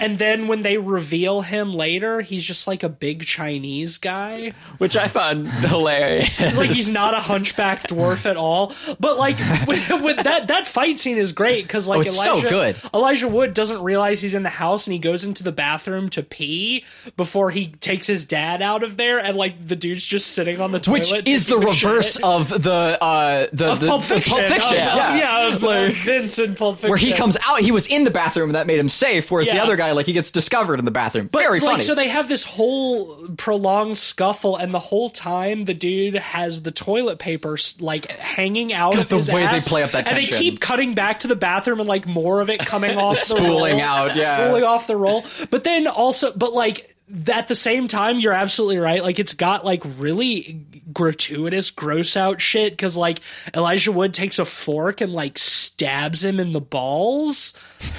And then when they reveal him later, he's just like a big Chinese guy. Which I found hilarious. Like he's not a hunchback dwarf at all. But like with, with that that fight scene is great because like Oh, it's so Elijah. Elijah Wood doesn't realize he's in the house and he goes into the bathroom to pee before he takes his dad out of there and like the dude's just sitting on the toilet. Which is the reverse shit. of the uh, the, of the Pulp Fiction. Pulp Fiction. Of- yeah, yeah, of, Like- Vince in Pulp Fiction. where he comes out, he was in the bathroom, and that made him safe. Whereas the other guy, like, he gets discovered in the bathroom. But Very like, funny. So they have this whole prolonged scuffle, and the whole time the dude has the toilet paper like hanging out of the his way they play up that and they keep cutting back to the bathroom and like more of it coming off the Spooling roll, out, yeah. spooling off the roll. But then also, but like at the same time, you're absolutely right. Like it's got like really gratuitous, gross out shit because like Elijah Wood takes a fork and like stabs him in the balls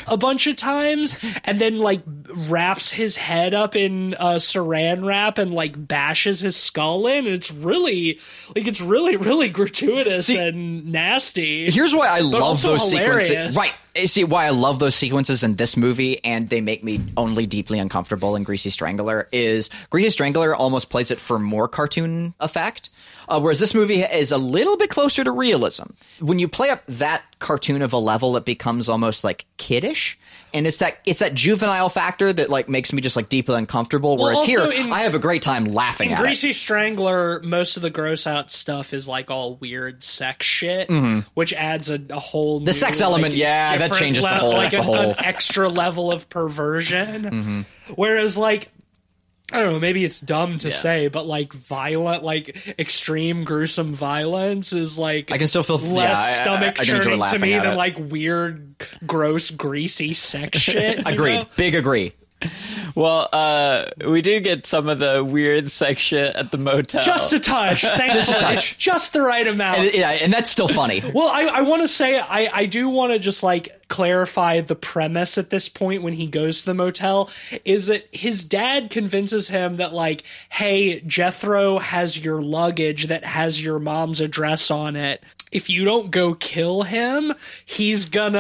a bunch of times, and then like wraps his head up in uh, saran wrap and like bashes his skull in. And it's really like it's really really gratuitous and nasty. Here's why I love those hilarious. sequences. Right. You See why I love those sequences in this movie, and they make me only deeply uncomfortable in Greasy Strangler. Is Greasy Strangler almost plays it for more cartoon effect, uh, whereas this movie is a little bit closer to realism. When you play up that cartoon of a level, it becomes almost like kiddish, and it's that it's that juvenile factor that like makes me just like deeply uncomfortable. Whereas also here, in- I have a great time laughing In at it. Greasy Strangler, most of the gross out stuff is like all weird sex shit, which adds a, a whole the Mm-hmm. sex element, yeah, that changes the whole- like whole- an extra level of perversion. Mm-hmm. Whereas like. I don't know, maybe it's dumb to say, but like violent, like extreme gruesome violence is like I can still feel- less yeah, I- I- stomach I churning to me than it. like weird, gross, greasy sex shit. Agreed. know? Big agree. Well, uh, we do get some of the weird sex shit at the motel. Just a touch, just a touch. It's just the right amount. And, yeah, and that's still funny. Well, I, I want to say I, I do want to just like clarify the premise at this point when he goes to the motel is that his dad convinces him that like, hey, Jethro has your luggage that has your mom's address on it. If you don't go kill him, he's gonna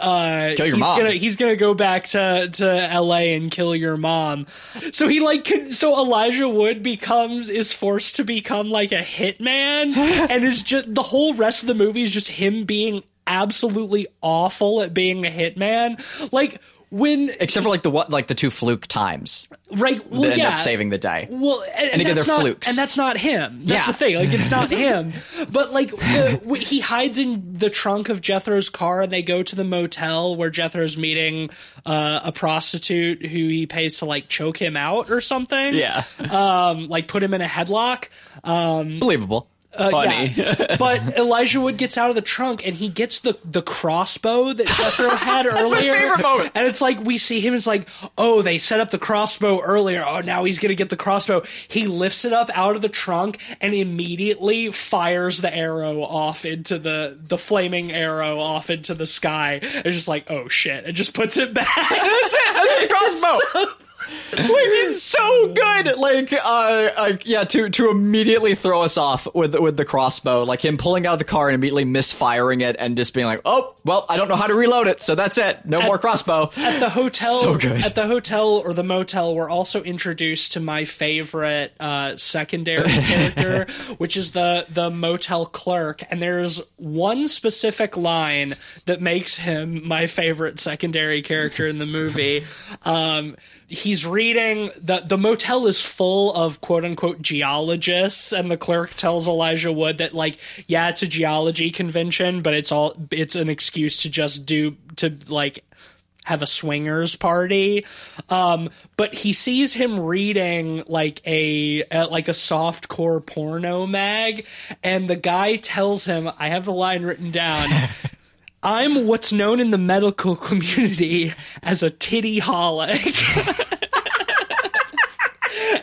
uh, Kill your he's mom. Gonna, he's gonna go back to to L.A. and kill your mom. So he like con- so Elijah Wood becomes is forced to become like a hitman, and is just the whole rest of the movie is just him being absolutely awful at being a hitman. Like when Except for like the what, like the two fluke times right, well, that end yeah. up saving the day. Well, and, And again, that's they're not, flukes. and that's not him. That's Yeah. the thing. Like, it's not him. But like, the, he hides in the trunk of Jethro's car, and they go to the motel where Jethro's meeting uh, a prostitute who he pays to like choke him out or something. Yeah. um, like put him in a headlock. Believable. Uh, Funny. yeah. but Elijah Wood gets out of the trunk and he gets the the crossbow that Jethro had earlier. My favorite moment. And it's like we see him. It's like, oh, they set up the crossbow earlier. Oh, now he's gonna get the crossbow. He lifts it up out of the trunk and immediately fires the arrow off into the the flaming arrow off into the sky. It's just like, oh shit! It just puts it back. That's it. That's the crossbow. like it's so good. Like, uh, like yeah, to to immediately throw us off with with the crossbow, like him pulling out of the car and immediately misfiring it, and just being like, "Oh, well, I don't know how to reload it, so that's it. No more crossbow." at the hotel So good. at the hotel or the motel we're also introduced to my favorite uh, secondary character which is the the motel clerk and there's one specific line that makes him my favorite secondary character in the movie um, he's reading the the motel is full of quote unquote geologists and the clerk tells Elijah Wood that like yeah it's a geology convention but it's all it's an excuse to just do to like have a swingers party. Um but he sees him reading like a, uh like a soft core porno mag and the guy tells him i have the line written down i'm what's known in the medical community as a titty holic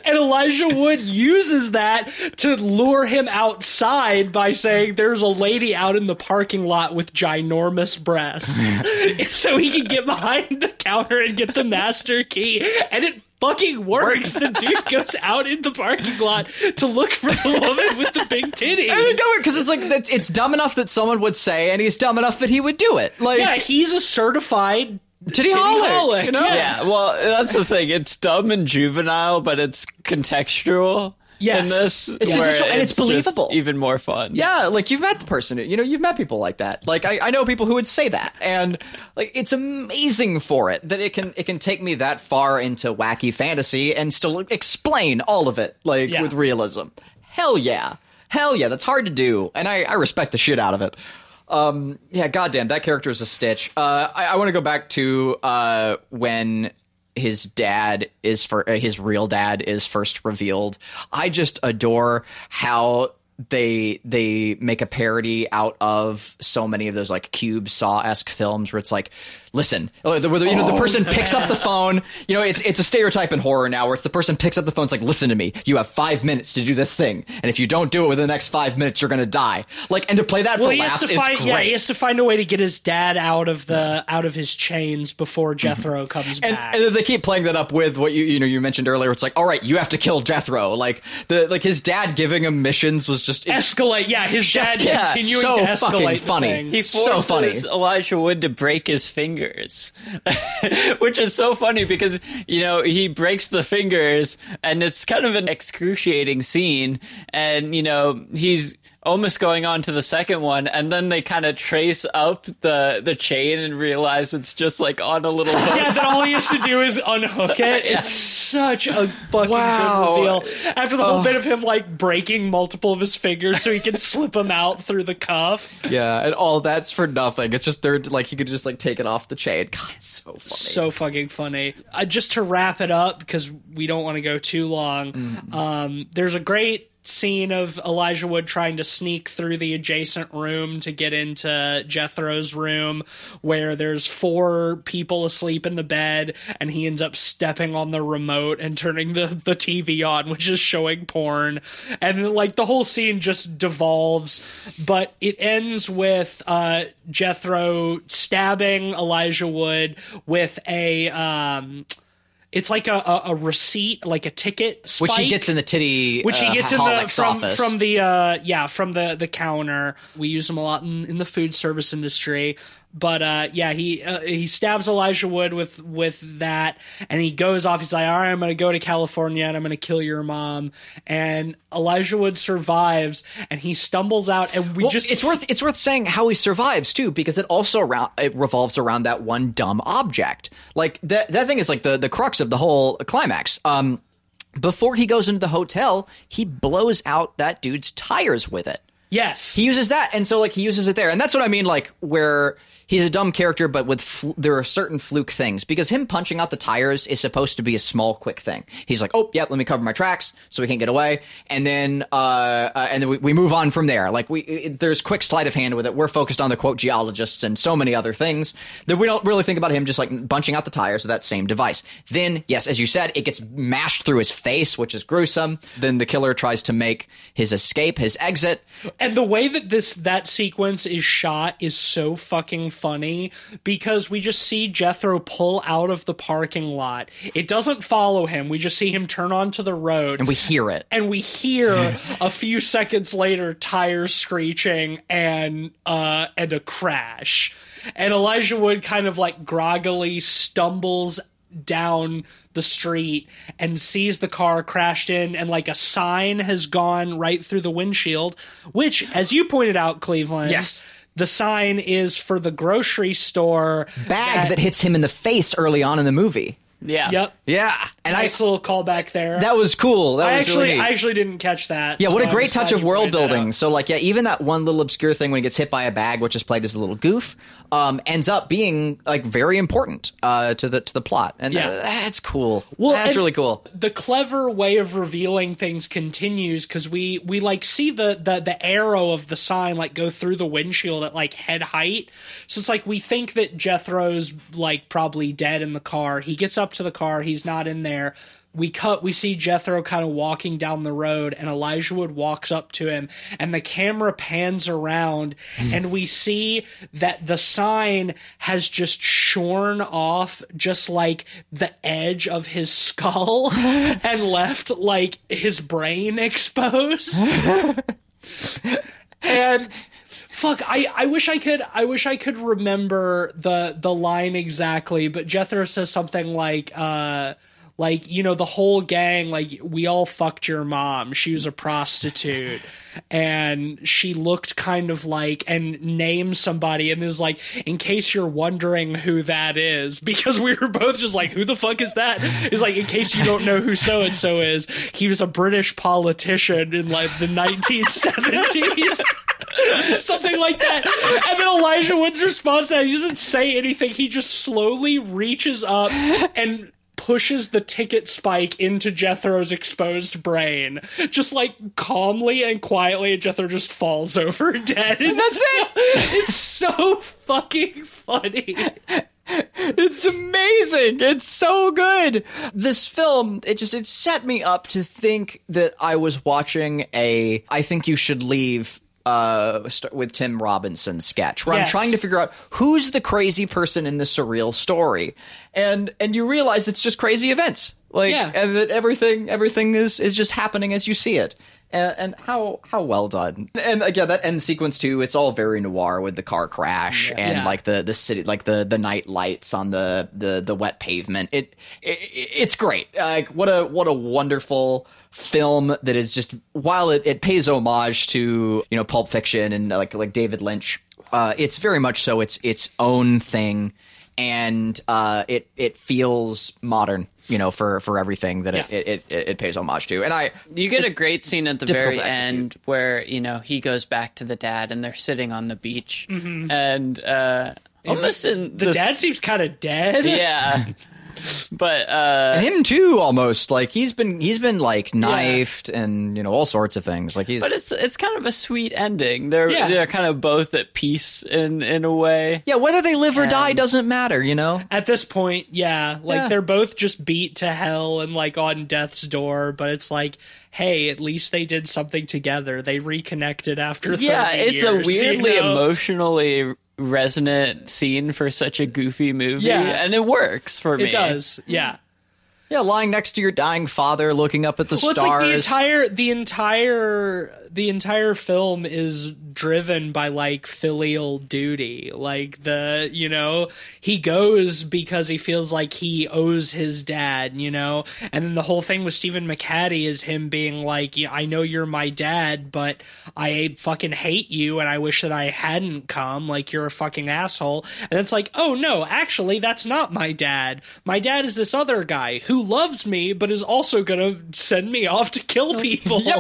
And Elijah Wood uses that to lure him outside by saying there's a lady out in the parking lot with ginormous breasts. so he can get behind the counter and get the master key. And it fucking works. The dude goes out in the parking lot to look for the woman with the big titties. I would do it because it's like it's, it's dumb enough that someone would say, and he's dumb enough that he would do it. Like, Yeah, he's a certified titty, titty holic, holic, you know? yeah. Yeah, well, that's the thing. It's dumb and juvenile, but it's contextual Yes. in this. It's and it's believable. even more fun. Yeah, like you've met the person. You know, you've met people like that. Like I, I know people who would say that, and like it's amazing for it that it can it can take me that far into wacky fantasy and still explain all of it like Yeah. with realism. Hell yeah, hell yeah, that's hard to do, and I, I respect the shit out of it. Um, yeah, goddamn, that character is a stitch. Uh, I, I want to go back to uh when his dad is for uh, his real dad is first revealed. I just adore how they they make a parody out of so many of those like cube saw esque films where it's like, listen, where the, you know the person picks up the phone. You know, it's it's a stereotype in horror now where it's the person picks up the phone. It's like, listen to me, you have five minutes to do this thing, and if you don't do it within the next five minutes, you're gonna die. Like, and to play that Well, for he has laughs to is find great. yeah, he has to find a way to get his dad out of the out of his chains before Jethro comes Mm-hmm. and, back. and they keep playing that up with what you you know you mentioned earlier. It's like, all right, you have to kill Jethro. Like the like his dad giving him missions was just escalate. Yeah, his dad yeah, continuing so to escalate fucking the funny. thing. He So funny. Elijah Wood to break his fingers, which is so funny because you know he breaks the fingers, and it's kind of an excruciating scene, and you know he's almost going on to the second one, and then they kind of trace up the the chain and realize it's just like on a little hook. Yeah, that all he has to do is unhook it. It's such a fucking Wow. good reveal. After the whole bit of him like breaking multiple of his fingers so he can slip them out through the cuff. yeah, and all that's for nothing. It's just they're like he could just like take it off the chain. God, it's so funny. So fucking funny. Uh, just to wrap it up because we don't want to go too long. Mm-hmm. Um, there's a great scene of Elijah Wood trying to sneak through the adjacent room to get into Jethro's room, where there's four people asleep in the bed, and he ends up stepping on the remote and turning the, the TV on, which is showing porn. And like the whole scene just devolves, but it ends with uh, Jethro stabbing Elijah Wood with a. Um, it's like a, a, a receipt, like a ticket, spike, Which he gets in the titty. which he uh, gets in the from office. from the uh yeah from the the counter. We use them a lot in, in the food service industry. But uh, yeah, he uh, he stabs Elijah Wood with with that, and he goes off. He's like, "All right, I'm going to go to California and I'm going to kill your mom." And Elijah Wood survives, and he stumbles out, and we Well, just it's worth it's worth saying how he survives too, because it also around it revolves around that one dumb object. Like that that thing is like the the crux of the whole climax. Um, before he goes into the hotel, he blows out that dude's tires with it. yes, He uses that, and so like he uses it there, and that's what I mean. Like where he's a dumb character, but with fl- there are certain fluke things because him punching out the tires is supposed to be a small, quick thing. He's like, oh, yep, let me cover my tracks so we can't get away, and then uh, uh and then we, we move on from there. Like we it, there's quick sleight of hand with it. We're focused on the quote geologists and so many other things that we don't really think about him just like bunching out the tires with that same device. Then yes, as you said, it gets mashed through his face, which is gruesome. Then the killer tries to make his escape, his exit. and the way that this that sequence is shot is so fucking funny because we just see Jethro pull out of the parking lot. It doesn't follow him. We just see him turn onto the road. and we hear it. and we hear a few seconds later tires screeching and uh and a crash and elijah wood kind of like groggily stumbles down the street and sees the car crashed in and like a sign has gone right through the windshield which as you pointed out cleveland Yes. The sign is for the grocery store bag that hits him in the face early on in the movie. Yeah. yep Yeah, and nice I little callback there that was cool. That I was actually really neat. I actually didn't catch that. yeah, what so a I'm great touch of world pointed that out. building. So, like, yeah, even that one little obscure thing when he gets hit by a bag, which is played as a little goof, um, ends up being like very important uh, to the to the plot, and Yeah. uh, that's cool. Well, that's really cool. The clever way of revealing things continues because we we like see the, the the arrow of the sign like go through the windshield at like head height. So it's like we think that Jethro's like probably dead in the car. He gets up to the car. He's not in there. We cut. We see Jethro kind of walking down the road, and Elijah Wood walks up to him, and the camera pans around, hmm. and we see that the sign has just shorn off, just like the edge of his skull, and left like his brain exposed. and fuck I, I wish i could i wish i could remember the the line exactly but jethro says something like uh like you know the whole gang like we all fucked your mom she was a prostitute and she looked kind of like and names somebody and is like in case you're wondering who that is because we were both just like who the fuck is that is like in case you don't know who so and so is he was a british politician in like the 1970s something like that. And then Elijah Wood's response to that, he doesn't say anything. He just slowly reaches up and pushes the ticket spike into Jethro's exposed brain. Just like calmly and quietly, Jethro just falls over dead. And that's it! It's so fucking funny. It's amazing. It's so good. This film, it just it set me up to think that I was watching a I think you should leave uh with Tim Robinson sketch where Yes. I'm trying to figure out who's the crazy person in the surreal story. And and you realize it's just crazy events. Like Yeah. and that everything everything is is just happening as you see it. And, and how how well done. And again, that end sequence too. It's all very noir with the car crash and Yeah. like the the city, like the the night lights on the the the wet pavement. It, it it's great. Like what a what a wonderful film that is just while it, it pays homage to you know Pulp Fiction and like like David Lynch. Uh, it's very much so its its own thing, and uh, it it feels modern. You know, for for everything that it, Yeah. it, it it pays homage to, and I You get a great scene at the very end where you know he goes back to the dad and they're sitting on the beach and uh, almost in The dad seems kind of dead. yeah. but uh, And him too, almost like he's been he's been like knifed and you know all sorts of things. Like he's but it's it's kind of a sweet ending. They're Yeah. they're kind of both at peace in in a way. yeah, whether they live or die doesn't matter. You know. At this point, yeah, like Yeah. they're both just beat to hell and like on death's door, but it's like, hey, at least they did something together. They reconnected after 30 Yeah, it's a years, you weirdly know? emotionally resonant scene for such a goofy movie. Yeah. and it works for me. It does, yeah. Yeah, lying next to your dying father, looking up at the Well, it's stars. like the entire the entire the entire film is driven by like filial duty. Like the you know he goes because he feels like he owes his dad. You know, and then the whole thing with Stephen McHattie is him being like, yeah, I know you're my dad, but I fucking hate you, and I wish that I hadn't come. Like you're a fucking asshole. And it's like, oh no, actually that's not my dad. My dad is this other guy who loves me, but is also gonna send me off to kill people.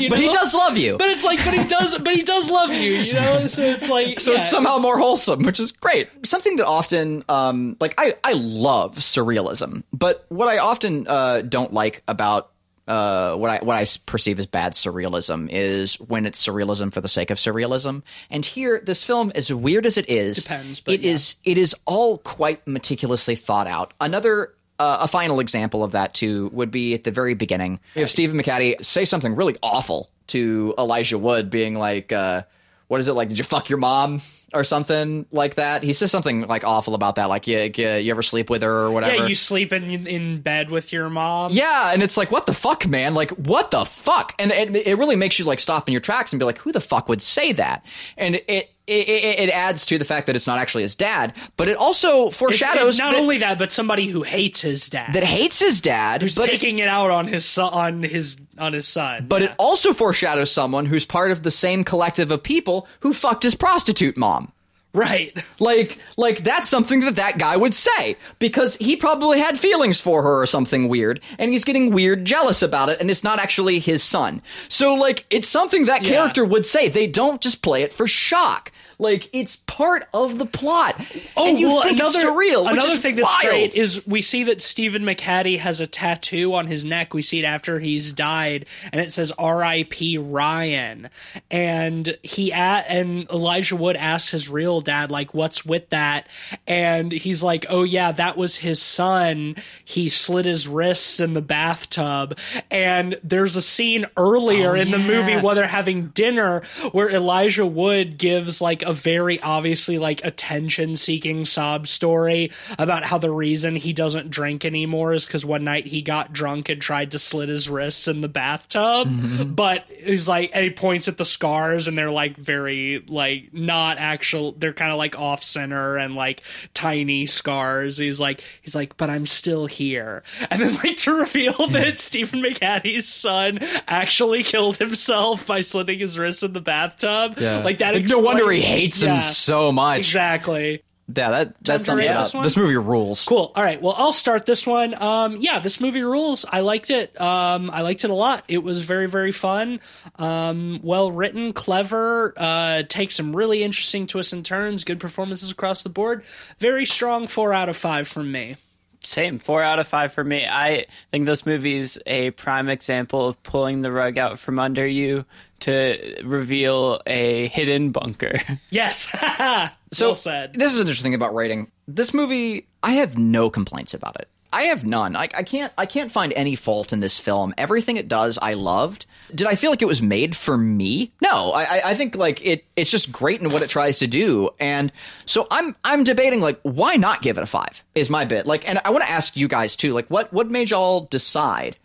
You but he does love you. But it's like, but he does, but he does love you, you know. So it's like, so yeah, it's somehow more wholesome, which is great. Something that often, um, like I, I love surrealism, but what I often uh, don't like about uh, what I what I perceive as bad surrealism is when it's surrealism for the sake of surrealism. And here, this film, as weird as it is, Depends, but it is it is all quite meticulously thought out. Another. Uh, a final example of that too would be at the very beginning. If Stephen McHattie say something really awful to Elijah Wood, being like, uh, what is it like? Did you fuck your mom or something like that? He says something like awful about that, like you, you, you ever sleep with her or whatever. yeah, you sleep in in bed with your mom. Yeah, and it's like, what the fuck, man? Like, what the fuck? And it, it really makes you like stop in your tracks and be like, who the fuck would say that? And it it, it, it adds to the fact that it's not actually his dad, but it also It's- foreshadows not that, only that, but somebody who hates his dad, that hates his dad, who's but it- taking it out on his son, on his on his son. but yeah. it also foreshadows someone who's part of the same collective of people who fucked his prostitute mom. Right, Like, like that's something that that guy would say because he probably had feelings for her or something weird, and he's getting weird jealous about it, and it's not actually his son. So, like, it's something that Yeah. character would say. They don't just play it for shock. Like, it's part of the plot. Oh, and you well, think another it's surreal. Another thing that's wild. great is we see that Stephen McHattie has a tattoo on his neck. We see it after he's died, and it says "R.I.P. Ryan." And he at and Elijah Wood asks his real dad, like, "What's with that?" And he's like, "Oh yeah, that was his son. He slit his wrists in the bathtub." And there's a scene earlier oh, in the Oh, movie while they're having dinner where Elijah Wood gives like a very obviously like attention seeking sob story about how the reason he doesn't drink anymore is because one night he got drunk and tried to slit his wrists in the bathtub. Mm-hmm. But he's like, and he points at the scars and they're like very like not actual, they're kind of like off center and like tiny scars. He's like, he's like, but I'm still here. And then like to reveal that Stephen McHattie's son actually killed himself by slitting his wrists in the bathtub. Like that. Like, no wonder he explains- hates him so much. Exactly. Yeah, that that Time to sums it up. this? This movie rules. Cool. All right. Well, I'll start this one. Um, yeah, this movie rules. I liked it. Um, I liked it a lot. It was very, very fun. Um, well written, clever. Uh, takes some really interesting twists and turns. Good performances across the board. Very strong. Four out of five from me. Same, four out of five for me. I think this movie is a prime example of pulling the rug out from under you to reveal a hidden bunker. Yes. So well said. this is interesting about writing. This movie, I have no complaints about it. I have none. I, I can't. I can't find any fault in this film. Everything it does, I loved. Did I feel like it was made for me? No. I, I- think like it. It's just great in what it tries to do. And so I'm. I'm debating like why not give it a five? Is my bit like? And I want to ask you guys too. Like what? What made y'all decide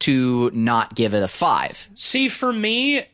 to not give it a five? See, for me,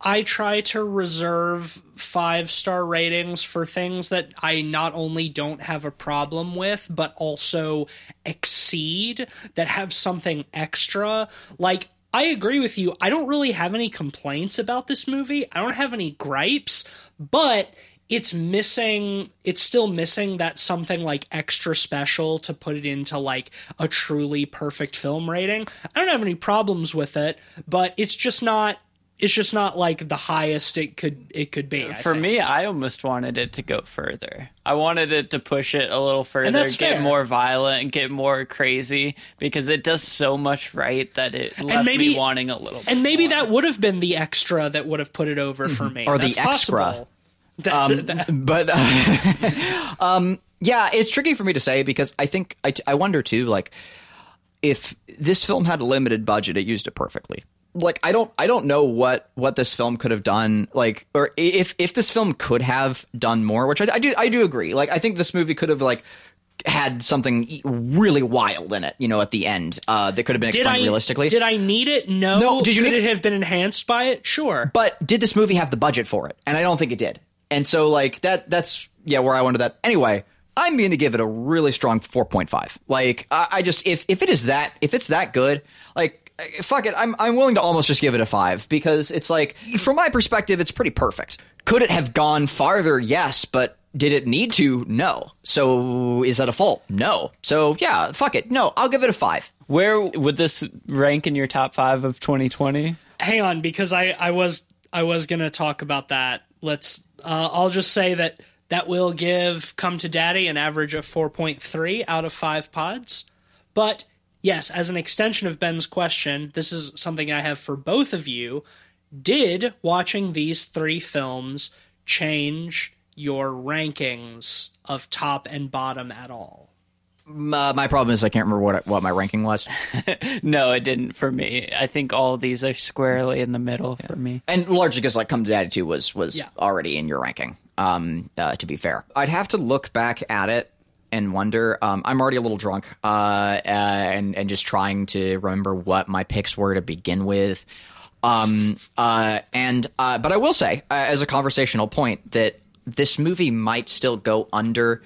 I try to reserve five star ratings for things that I not only don't have a problem with, but also exceed, that have something extra. Like, I agree with you. I don't really have any complaints about this movie. I don't have any gripes, but it's missing it's still missing that something like extra special to put it into like a truly perfect film rating. I don't have any problems with it, but it's just not it's just not like the highest it could it could be. I For think. me, I almost wanted it to go further. I wanted it to push it a little further, that's get fair. more violent, and get more crazy because it does so much right that it left maybe- me wanting a little. and maybe more. that would have been the extra that would have put it over for me, Or the extra. possible. That- that- but uh, um, yeah, it's tricky for me to say because I think I, I wonder too, like if this film had a limited budget, it used it perfectly. Like I don't I don't know what what this film could have done like or if if this film could have done more, which I, I do I do agree. Like I think this movie could have like had something really wild in it, you know, at the end uh, that could have been did explained I realistically. Did I need it? No. No, did you Could need- it have been enhanced by it? Sure. But did this movie have the budget for it? And I don't think it did. And so like that that's yeah where I wanted that. Anyway, I'm going to give it a really strong 4.5. Like I, I just if if it is that if it's that good, like fuck it, I'm I'm willing to almost just give it a 5 because it's like from my perspective it's pretty perfect. Could it have gone farther? Yes, but did it need to? No. So is that a fault? No. So yeah, fuck it. No, I'll give it a 5. Where would this rank in your top five of 2020? hang on because I, I was I was gonna talk about that. Let's uh, I'll just say that that will give Come to Daddy an average of four point three out of five pods. But yes, as an extension of Ben's question, this is something I have for both of you. Did watching these three films change your rankings of top and bottom at all? Uh, my problem is I can't remember what what my ranking was. No, it didn't for me. I think all of these are squarely in the middle for me. and largely because like come to daddy 2 was was Yeah. already in your ranking um uh, to be fair i'd have to look back at it and wonder um i'm already a little drunk uh, uh and and just trying to remember what my picks were to begin with um uh and uh but i will say uh, as a conversational point that this movie might still go under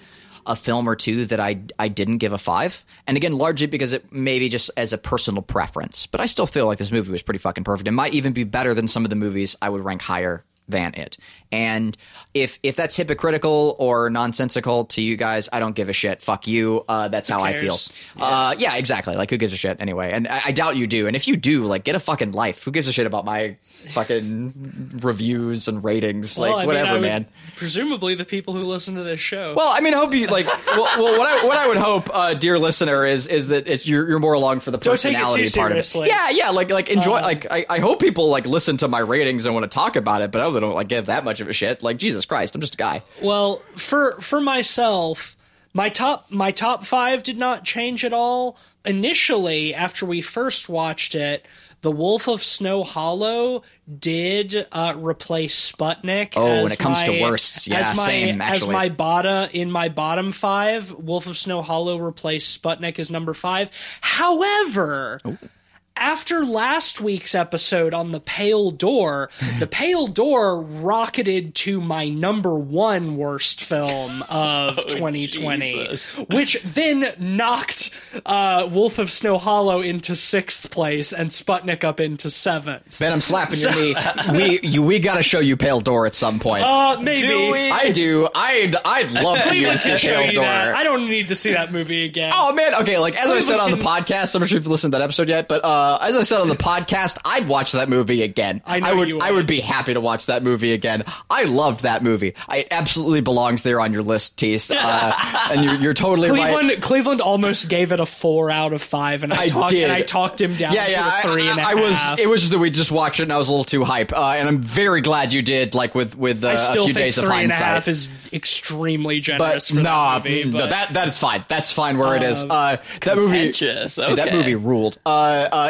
a film or two that I I didn't give a five, and again, largely because it maybe just as a personal preference. But I still feel like this movie was pretty fucking perfect. It might even be better than some of the movies I would rank higher than it. And if if that's hypocritical or nonsensical to you guys, I don't give a shit. Fuck you. Uh, that's how I feel. cares? Uh, yeah, exactly. Like who gives a shit anyway? And I, I doubt you do. And if you do, like get a fucking life. Who gives a shit about my fucking reviews and ratings? Well, I like mean, whatever, would- man. Presumably, the people who listen to this show. Well, I mean, I hope you like. Well, well what I what I would hope, uh, dear listener, is is that it's, you're you're more along for the Don't take it too personality part of it. Yeah, yeah, like like enjoy. Um, like I, I hope people like listen to my ratings and want to talk about it, but I really don't like give that much of a shit. Like Jesus Christ, I'm just a guy. Well, for for myself, my top my top five did not change at all. Initially, after we first watched it, The Wolf of Snow Hollow did uh, replace Sputnik. Oh, when it comes to my- worsts, yeah, as my, same, As my bottom in my bottom five, Wolf of Snow Hollow replaced Sputnik as number five. However. After last week's episode on the Pale Door, the Pale Door rocketed to my number one worst film of 2020, Jesus. which then knocked uh, Wolf of Snow Hollow into sixth place and Sputnik up into seventh. Ben, I'm slapping your knee. We you, we got to show you Pale Door at some point. Uh, maybe. Do we? I do. I'd I'd love for you to see can show Pale you Door. that. I don't need to see that movie again. Oh man, okay. Like as I said on the podcast, I'm not sure if you've listened to that episode yet, but uh, as I said on the podcast, I'd watch that movie again. I know would. you I would. would be happy to watch that movie again. I loved that movie. I it absolutely belongs there on your list, Tease. Uh, and you're, you're totally right. Cleveland, Cleveland almost gave it a four out of five, and I, I talked did. and I talked him down Yeah, to yeah. a three I, and a I, I was. half. It was just that we just watched it, and I was a little too hype. Uh, and I'm very glad you did. Like with with uh, I a few days of three and a hindsight. half is extremely but generous for nah, that movie. no, that that is fine. That's fine where it is. Um, Uh, that movie, dude, that movie ruled.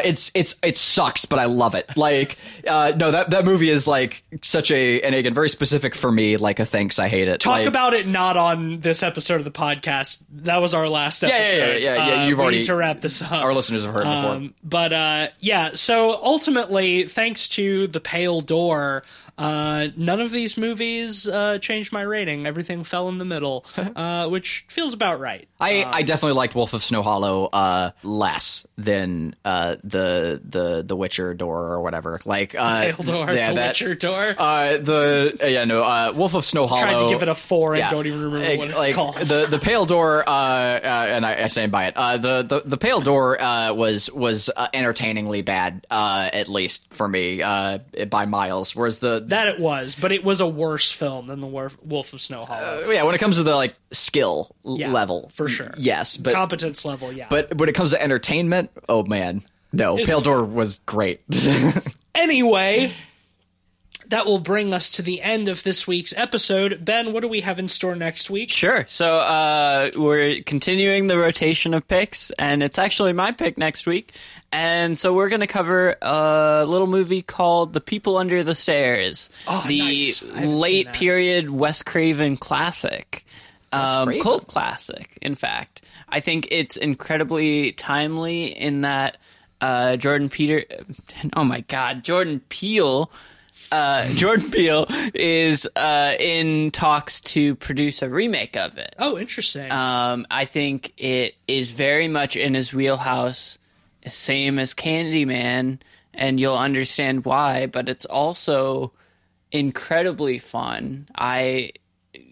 Uh, it's it's it sucks, but I love it. Like, uh, no, that that movie is like such a and again very specific for me. Like a thanks, I hate it. talk Like, about it not on this episode of the podcast. That was our last yeah, episode. yeah, yeah, yeah, Uh, you've already- need to wrap this up. our listeners have heard it before. Um, but uh, yeah, so ultimately, thanks to the Pale Door, Uh, none of these movies uh, changed my rating. Everything fell in the middle, uh, which feels about right. I, I definitely liked Wolf of Snow Hollow uh, less than uh, the the the Witcher door or whatever. Like uh, Pale Door, yeah, The that- Witcher Door. Uh, the uh, yeah no uh, Wolf of Snow Hollow. Tried to give it a four and yeah. don't even remember Like- what it's like, called. The the Pale Door, uh, uh, and I, I stand by it. Uh, the, the the Pale Door uh, was was uh, entertainingly bad, uh, at least for me, uh, by miles. Whereas the that it was, but it was a worse film than the Wolf of Snow Hollow. Uh, yeah, when it comes to the like skill Yeah, level, for sure. yes, but Competence level, yeah. but when it comes to entertainment, oh man, no, Pale Door was great. anyway, that will bring us to the end of this week's episode. Ben, what do we have in store next week? Sure. So uh, we're continuing the rotation of picks, and it's actually my pick next week. And so we're going to cover a little movie called The People Under the Stairs, Oh, the nice. I haven't seen late period Wes Craven classic. Um, cult classic, in fact. I think it's incredibly timely in that uh, Jordan Peter, oh my God, Jordan Peele uh, Jordan Peele is uh, in talks to produce a remake of it. Oh, interesting. Um, I think it is very much in his wheelhouse, same as Candyman, and you'll understand why. But it's also incredibly fun. I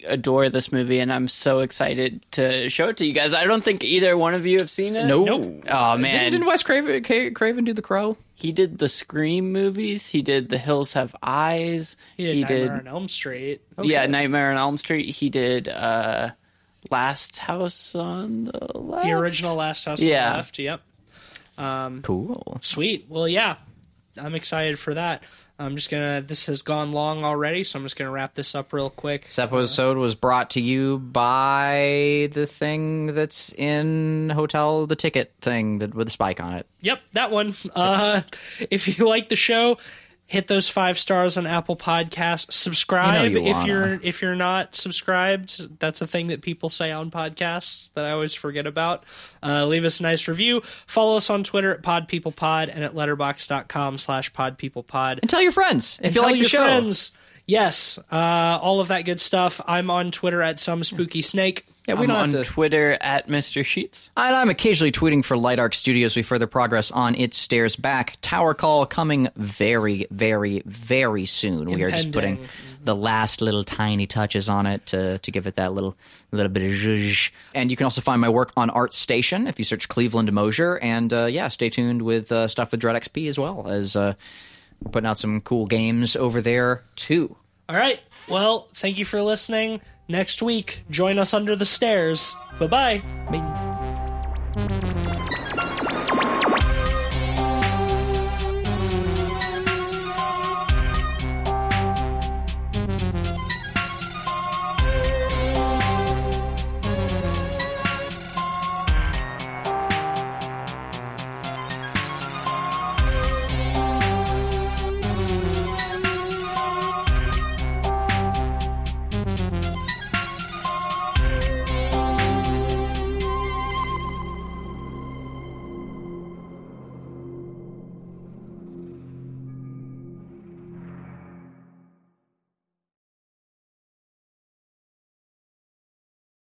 adore this movie, and I'm so excited to show it to you guys. I don't think either one of you have seen it. no, Nope. Oh man, didn't, didn't Wes Craven, Ca- Craven do the Crow? he did the Scream movies. He did The Hills Have Eyes. he did he Nightmare did on Elm Street. yeah, Nightmare on Elm Street. He did uh, Last House on the Left. The original Last House Yeah. on the Left. Yep. Cool. Sweet. Well, yeah, I'm excited for that. I'm just gonna. This has gone long already, so I'm just gonna wrap this up real quick. This episode was brought to you by the thing that's in Hotel the Ticket thing that with the spike on it. Yep, that one. Uh, if you like the show, hit those five stars on Apple Podcasts. Subscribe You know you if wanna. you're if you're not subscribed. That's a thing that people say on podcasts that I always forget about. Uh, leave us a nice review. Follow us on Twitter at PodPeoplePod and at letterboxd.com slash PodPeoplePod. And tell your friends if you Tell like the your show. friends. Yes, uh, all of that good stuff. I'm on Twitter at some spooky snake. Yeah, we I'm don't on to. Twitter at Mr. Sheets. And I'm occasionally tweeting for Light Arc Studios. We further progress on its stairs back. Tower Call coming very, very, very soon. We are just putting the last little tiny touches on it to to give it that little little bit of zhuzh. And you can also find my work on Art Station if you search Cleveland Mosier. And uh, yeah, stay tuned with uh, stuff with Dread XP as well as uh, we're putting out some cool games over there too. All right. Well, thank you for listening. Next week, join us under the stairs. Bye-bye. Bye.